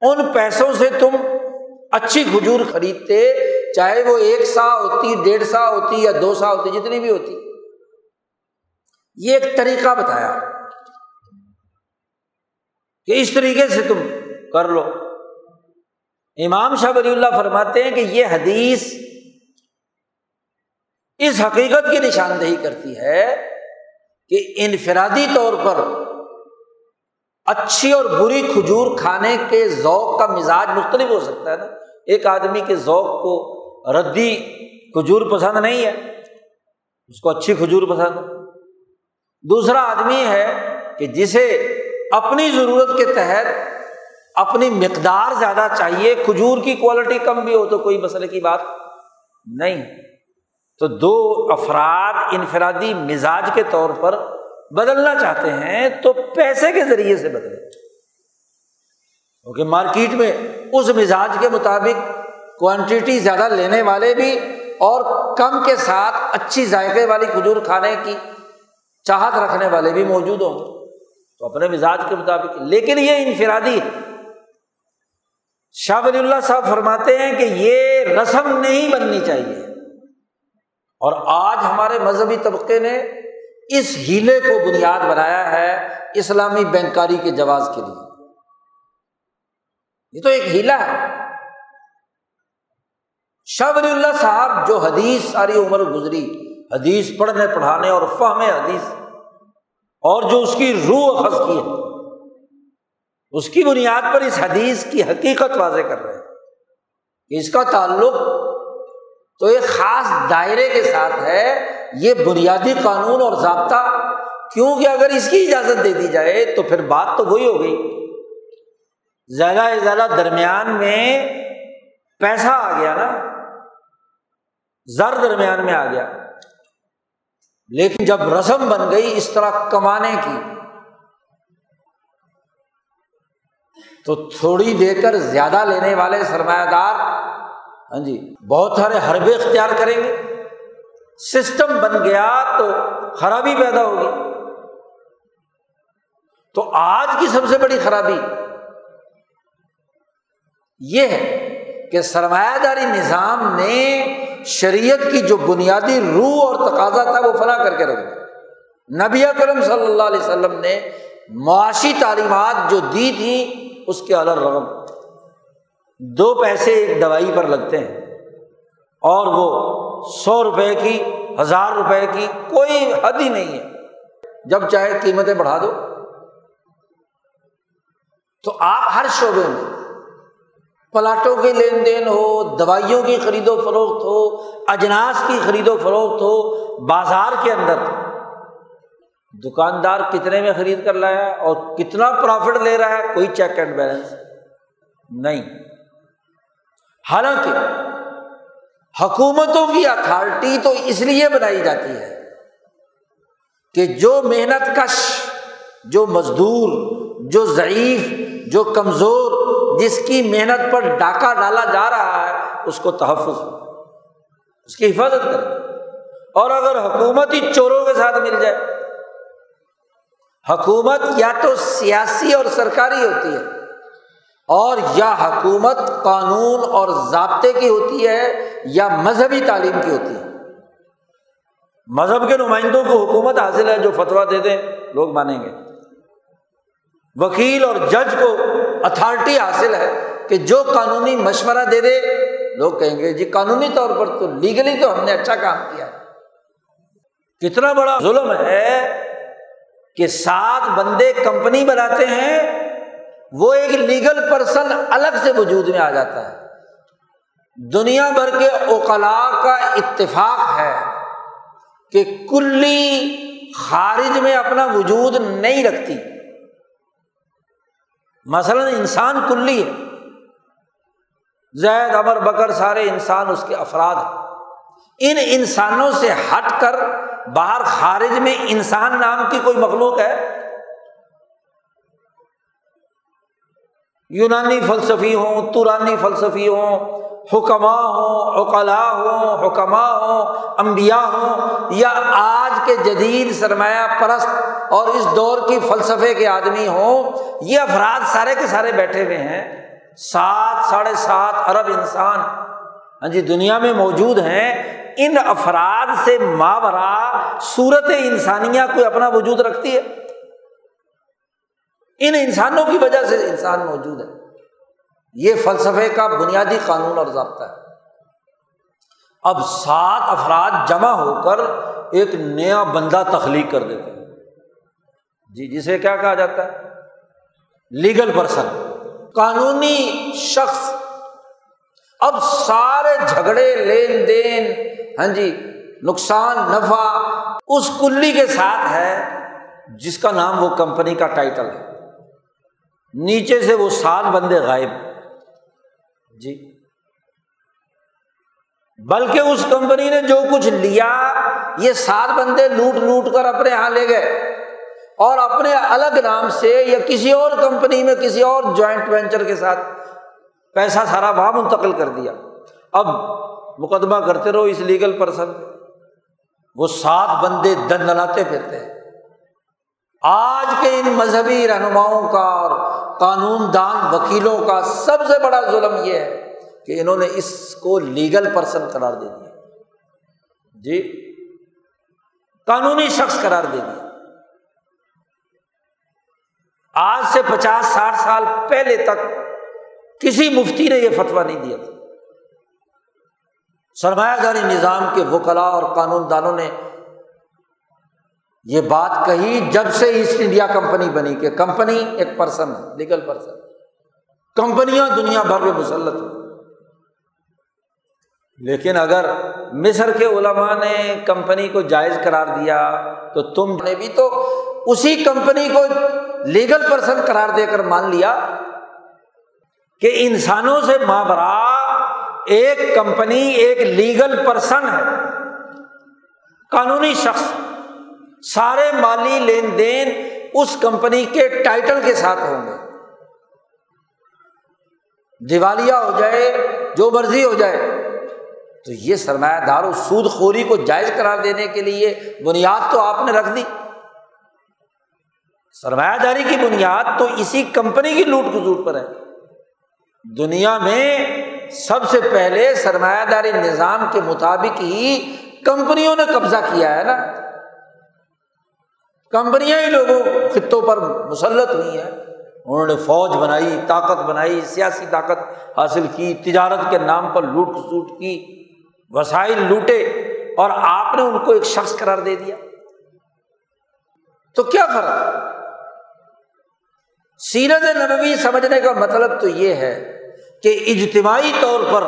Speaker 1: ان پیسوں سے تم اچھی کھجور خریدتے، چاہے وہ ایک سا ہوتی، ڈیڑھ سا ہوتی یا دو سا ہوتی، جتنی بھی ہوتی۔ یہ ایک طریقہ بتایا۔ کہ اس طریقے سے تم کر لو۔ امام شاہ ولی اللہ فرماتے ہیں کہ یہ حدیث اس حقیقت کی نشاندہی کرتی ہے کہ انفرادی طور پر اچھی اور بری کھجور کھانے کے ذوق کا مزاج مختلف ہو سکتا ہے نا۔ ایک آدمی کے ذوق کو ردی کھجور پسند نہیں ہے، اس کو اچھی کھجور پسند ہے۔ دوسرا آدمی ہے کہ جسے اپنی ضرورت کے تحت اپنی مقدار زیادہ چاہیے، کھجور کی کوالٹی کم بھی ہو تو کوئی مسئلے کی بات نہیں۔ تو دو افراد انفرادی مزاج کے طور پر بدلنا چاہتے ہیں، تو پیسے کے ذریعے سے بدلے کیونکہ مارکیٹ میں اس مزاج کے مطابق کوانٹیٹی زیادہ لینے والے بھی اور کم کے ساتھ اچھی ذائقے والی کھجور کھانے کی چاہت رکھنے والے بھی موجود ہوں۔ تو اپنے مزاج کے مطابق۔ لیکن یہ انفرادی ہے۔ شاہ ولی اللہ صاحب فرماتے ہیں کہ یہ رسم نہیں بننی چاہیے۔ اور آج ہمارے مذہبی طبقے نے اس ہیلے کو بنیاد بنایا ہے اسلامی بینکاری کے جواز کے لیے۔ یہ تو ایک ہیلا ہے۔ شاہ ولی اللہ صاحب جو حدیث ساری عمر گزری، حدیث پڑھنے، پڑھانے اور فہم حدیث، اور جو اس کی روح اخذ کی ہے، اس کی بنیاد پر اس حدیث کی حقیقت واضح کر رہے ہیں۔ اس کا تعلق تو ایک خاص دائرے کے ساتھ ہے یہ بنیادی قانون اور ضابطہ، کیونکہ اگر اس کی اجازت دے دی جائے تو پھر بات تو وہی ہو گئی۔ زیادہ سے زیادہ درمیان میں پیسہ آ گیا نا۔ زر درمیان میں آ گیا۔ لیکن جب رسم بن گئی اس طرح کمانے کی، تو تھوڑی دے کر زیادہ لینے والے سرمایہ دار ہاں جی بہت سارے حربے اختیار کریں گے۔ سسٹم بن گیا تو خرابی پیدا ہوگی۔ تو آج کی سب سے بڑی خرابی یہ ہے کہ سرمایہ داری نظام نے شریعت کی جو بنیادی روح اور تقاضا تھا وہ فنا کر کے رکھ دیا۔ نبی کرم صلی اللہ علیہ وسلم نے معاشی تعلیمات جو دی تھی اس کے رغم۔ دو پیسے ایک دوائی پر لگتے ہیں اور وہ سو روپئے کی، ہزار روپئے کی کوئی حد ہی نہیں ہے۔ جب چاہے قیمتیں بڑھا دو۔ تو آپ ہر شعبے میں پلاٹوں کی لین دین ہو، دوائیوں کی خرید و فروخت ہو، اجناس کی خرید و فروخت ہو، بازار کے اندر دکاندار کتنے میں خرید کر لایا اور کتنا پروفٹ لے رہا ہے، کوئی چیک اینڈ بیلنس نہیں۔ حالانکہ حکومتوں کی اتھارٹی تو اس لیے بنائی جاتی ہے کہ جو محنت کش، جو مزدور، جو ضعیف، جو کمزور، جس کی محنت پر ڈاکہ ڈالا جا رہا ہے، اس کو تحفظ اس کی حفاظت کرے اور اگر حکومت ہی چوروں کے ساتھ مل جائے، حکومت یا تو سیاسی اور سرکاری ہوتی ہے اور یا حکومت قانون اور ضابطے کی ہوتی ہے یا مذہبی تعلیم کی ہوتی ہے۔ مذہب کے نمائندوں کو حکومت حاصل ہے جو فتویٰ دے دیں، لوگ مانیں گے۔ وکیل اور جج کو اتھارٹی حاصل ہے کہ جو قانونی مشورہ دے دے، لوگ کہیں گے جی قانونی طور پر تو لیگلی تو ہم نے اچھا کام کیا ہے۔ کتنا بڑا ظلم ہے کہ سات بندے کمپنی بناتے ہیں وہ ایک لیگل پرسن الگ سے وجود میں آ جاتا ہے۔ دنیا بھر کے اوقلا کا اتفاق ہے کہ کلی خارج میں اپنا وجود نہیں رکھتی۔ مثلاً انسان کلی ہے۔ زید امر بکر، سارے انسان اس کے افراد ہیں۔ ان انسانوں سے ہٹ کر باہر خارج میں انسان نام کی کوئی مخلوق ہے؟ یونانی فلسفی ہوں، تورانی فلسفی ہوں حکمہ ہوں اقلا ہوں حکمہ ہوں امبیا ہوں، یا آج کے جدید سرمایہ پرست اور اس دور کی فلسفے کے آدمی ہوں، یہ افراد سارے کے سارے بیٹھے ہوئے ہیں۔ سات، ساڑھے سات ارب انسان ہاں جی دنیا میں موجود ہیں۔ ان افراد سے ماورا صورت انسانیہ کوئی اپنا وجود رکھتی ہے؟ ان انسانوں کی وجہ سے انسان موجود ہے۔ یہ فلسفے کا بنیادی قانون اور ضابطہ ہے۔ اب سات افراد جمع ہو کر ایک نیا بندہ تخلیق کر دیتے ہیں۔ جی جسے کیا کہا جاتا ہے؟ Legal person. قانونی شخص۔ اب سارے جھگڑے، لین دین ہاں جی نقصان، نفع اس کلی کے ساتھ ہے جس کا نام وہ کمپنی کا ٹائٹل ہے۔ نیچے سے وہ سات بندے غائب۔ جی۔ بلکہ اس کمپنی نے جو کچھ لیا، یہ سات بندے لوٹ لوٹ کر اپنے یہاں لے گئے۔ اور اپنے الگ نام سے یا کسی اور کمپنی میں کسی اور جوائنٹ وینچر کے ساتھ پیسہ سارا وہاں منتقل کر دیا۔ اب مقدمہ کرتے رہو اس لیگل پرسن۔ وہ سات بندے دن پھرتے ہیں۔ آج کے ان مذہبی رہنماؤں کا اور قانون دان وکیلوں کا سب سے بڑا ظلم یہ ہے کہ انہوں نے اس کو لیگل پرسن قرار دے دیا۔ جی؟ قانونی شخص قرار دے دیا۔ آج سے پچاس ساٹھ سال پہلے تک کسی مفتی نے یہ فتویٰ نہیں دیا۔ تھا سرمایہ داری نظام کے وکلا اور قانون دانوں نے یہ بات کہی جب سے ایسٹ انڈیا کمپنی بنی کہ کمپنی ایک پرسن ہے، لیگل پرسن کمپنیاں دنیا بھر میں مسلط ہیں۔ لیکن اگر مصر کے علماء نے کمپنی کو جائز قرار دیا تو تم نے بھی تو اسی کمپنی کو لیگل پرسن قرار دے کر مان لیا کہ انسانوں سے مابرا ایک کمپنی ایک لیگل پرسن ہے، قانونی شخص۔ سارے مالی لین دین اس کمپنی کے ٹائٹل کے ساتھ ہوں گے۔ دیوالیہ ہو جائے، جو مرضی ہو جائے، تو یہ سرمایہ دار و سود خوری کو جائز قرار دینے کے لیے بنیاد تو آپ نے رکھ دی۔ سرمایہ داری کی بنیاد تو اسی کمپنی کی لوٹ کھسوٹ پر ہے۔ دنیا میں سب سے پہلے سرمایہ داری نظام کے مطابق ہی کمپنیوں نے قبضہ کیا ہے نا۔ کمپنیاں ہی لوگوں، خطوں پر مسلط ہوئی ہیں۔ انہوں نے فوج بنائی، طاقت بنائی، سیاسی طاقت حاصل کی، تجارت کے نام پر لوٹ کسوٹ کی، وسائل لوٹے اور آپ نے ان کو ایک شخص قرار دے دیا۔ تو کیا فرق؟ سیرت نبوی سمجھنے کا مطلب تو یہ ہے کہ اجتماعی طور پر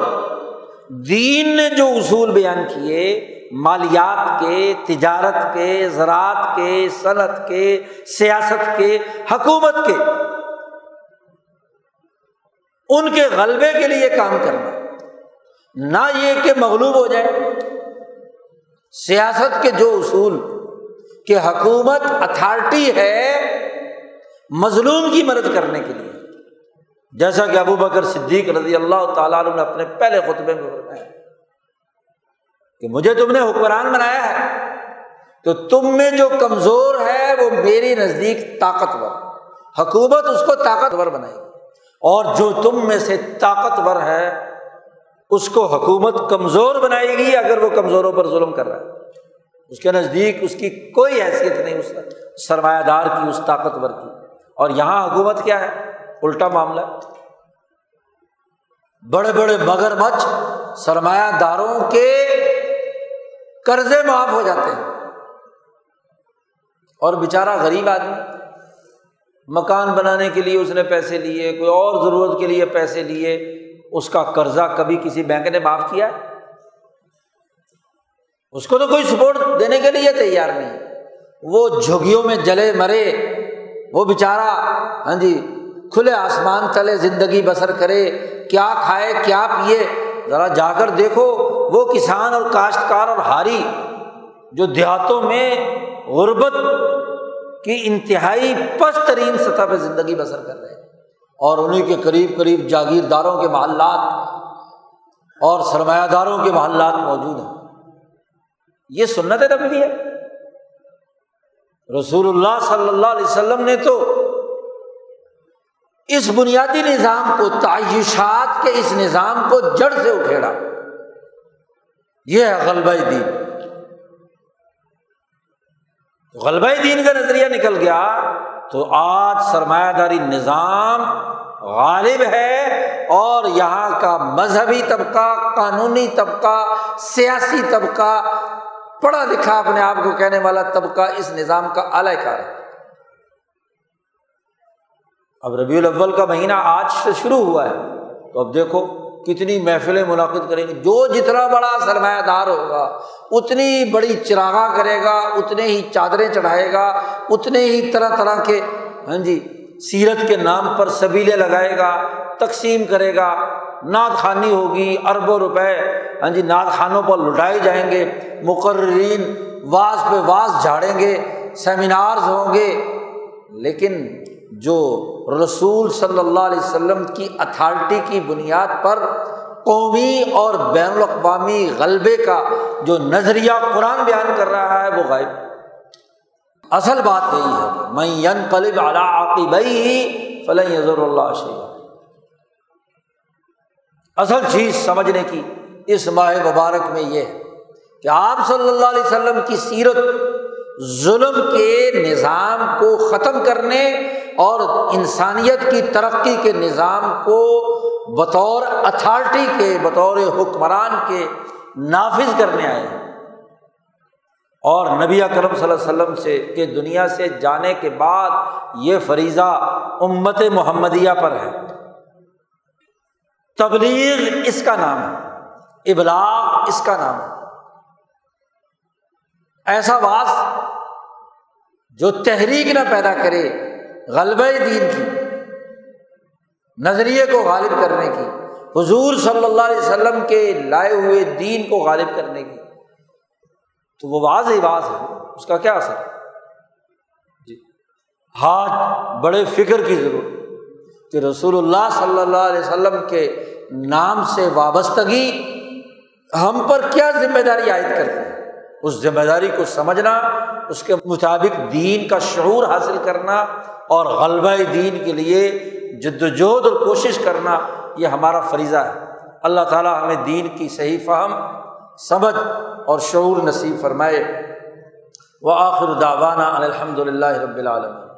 Speaker 1: دین نے جو اصول بیان کیے مالیات کے، تجارت کے، زراعت کے، صنعت کے، سیاست کے، حکومت کے۔ ان کے غلبے کے لیے کام کرنا۔ نہ یہ کہ مغلوب ہو جائے۔ سیاست کے جو اصول کہ حکومت اتھارٹی ہے، مظلوم کی مدد کرنے کے لیے۔ جیسا کہ ابو بکر صدیق رضی اللہ تعالیٰ نے اپنے پہلے خطبے میں بتایا کہ مجھے تم نے حکمران بنایا ہے۔ تو تم میں جو کمزور ہے وہ میری نزدیک طاقتور، حکومت اس کو طاقتور بنائے گی۔ اور جو تم میں سے طاقتور ہے، اس کو حکومت کمزور بنائے گی اگر وہ کمزوروں پر ظلم کر رہا ہے۔ اس کے نزدیک اس کی کوئی حیثیت نہیں، اس سرمایہ دار کی، اس طاقتور کی۔ اور یہاں حکومت کیا ہے؟ الٹا معاملہ۔ بڑے بڑے مگر مچھ سرمایہ داروں کے قرضے معاف ہو جاتے ہیں۔ اور بیچارہ غریب آدمی مکان بنانے کے لیے اس نے پیسے لیے، کوئی اور ضرورت کے لیے پیسے لیے، اس کا قرضہ کبھی کسی بینک نے معاف کیا اس کو تو کوئی سپورٹ دینے کے لیے تیار نہیں۔ وہ جھگیوں میں جلے مرے، وہ بیچارہ ہاں جی کھلے آسمان تلے زندگی بسر کرے، کیا کھائے، کیا پیے، ذرا جا کر دیکھو۔ وہ کسان اور کاشتکار اور ہاری جو دیہاتوں میں غربت کی انتہائی پست ترین سطح پہ زندگی بسر کر رہے ہیں اور انہیں کے قریب قریب جاگیرداروں کے محلات اور سرمایہ داروں کے محلات موجود ہیں۔ یہ سنت نبی ہے۔ رسول اللہ صلی اللہ علیہ وسلم نے تو اس بنیادی نظام کو تعیشات کے اس نظام کو جڑ سے اکھیڑا۔ یہ ہے غلبہ دین۔ غلبہ دین کا نظریہ نکل گیا تو آج سرمایہ داری نظام غالب ہے اور یہاں کا مذہبی طبقہ، قانونی طبقہ، سیاسی طبقہ، پڑھا لکھا اپنے آپ کو کہنے والا طبقہ اس نظام کا اعلی کار ہے۔ اب ربیع الاول کا مہینہ آج سے شروع ہوا ہے۔ تو اب دیکھو کتنی محفلیں منعقد کریں گے؟ جو جتنا بڑا سرمایہ دار ہوگا، اتنی بڑی چراغاں کرے گا، اتنے ہی چادریں چڑھائے گا، اتنے ہی طرح طرح کے ہاں جی سیرت کے نام پر سبیلے لگائے گا، تقسیم کرے گا، نعت خوانی ہوگی، اربوں روپے ہاں جی نعت خانوں پر لٹائے جائیں گے، مقررین واس پہ واس جھاڑیں گے، سیمینارز ہوں گے، لیکن جو رسول صلی اللہ علیہ وسلم کی اتھارٹی کی بنیاد پر قومی اور بین الاقوامی غلبے کا جو نظریہ قرآن بیان کر رہا ہے، وہ غائب۔ اصل بات یہی ہے میں ین قلب علاقی فلح یضر اللہ شیخ اصل چیز سمجھنے کی اس ماہ مبارک میں یہ ہے کہ آپ صلی اللہ علیہ وسلم کی سیرت ظلم کے نظام کو ختم کرنے اور انسانیت کی ترقی کے نظام کو بطور اتھارٹی کے، بطور حکمران کے نافذ کرنے آئے اور نبی اکرم صلی اللہ علیہ وسلم سے کہ دنیا سے جانے کے بعد یہ فریضہ امت محمدیہ پر ہے۔ تبلیغ اس کا نام ہے، ابلاغ اس کا نام ہے۔ ایسا واس جو تحریک نہ پیدا کرے، غلبہ دین کی، نظریے کو غالب کرنے کی، حضور صلی اللہ علیہ وسلم کے لائے ہوئے دین کو غالب کرنے کی۔ تو وہ واضح باز ہے، اس کا کیا اثر؟ جی ہاتھ بڑے فکر کی ضرورت، کہ رسول اللہ صلی اللہ علیہ وسلم کے نام سے وابستگی ہم پر کیا ذمہ داری عائد کرتے ہیں؟ اس ذمہ داری کو سمجھنا، اس کے مطابق دین کا شعور حاصل کرنا اور غلبہ دین کے لیے جد وجہد اور کوشش کرنا، یہ ہمارا فریضہ ہے۔ اللہ تعالیٰ ہمیں دین کی صحیح فہم، سمجھ اور شعور نصیب فرمائے۔ وہ آخر داوانہ الحمد للہ رب العالمین۔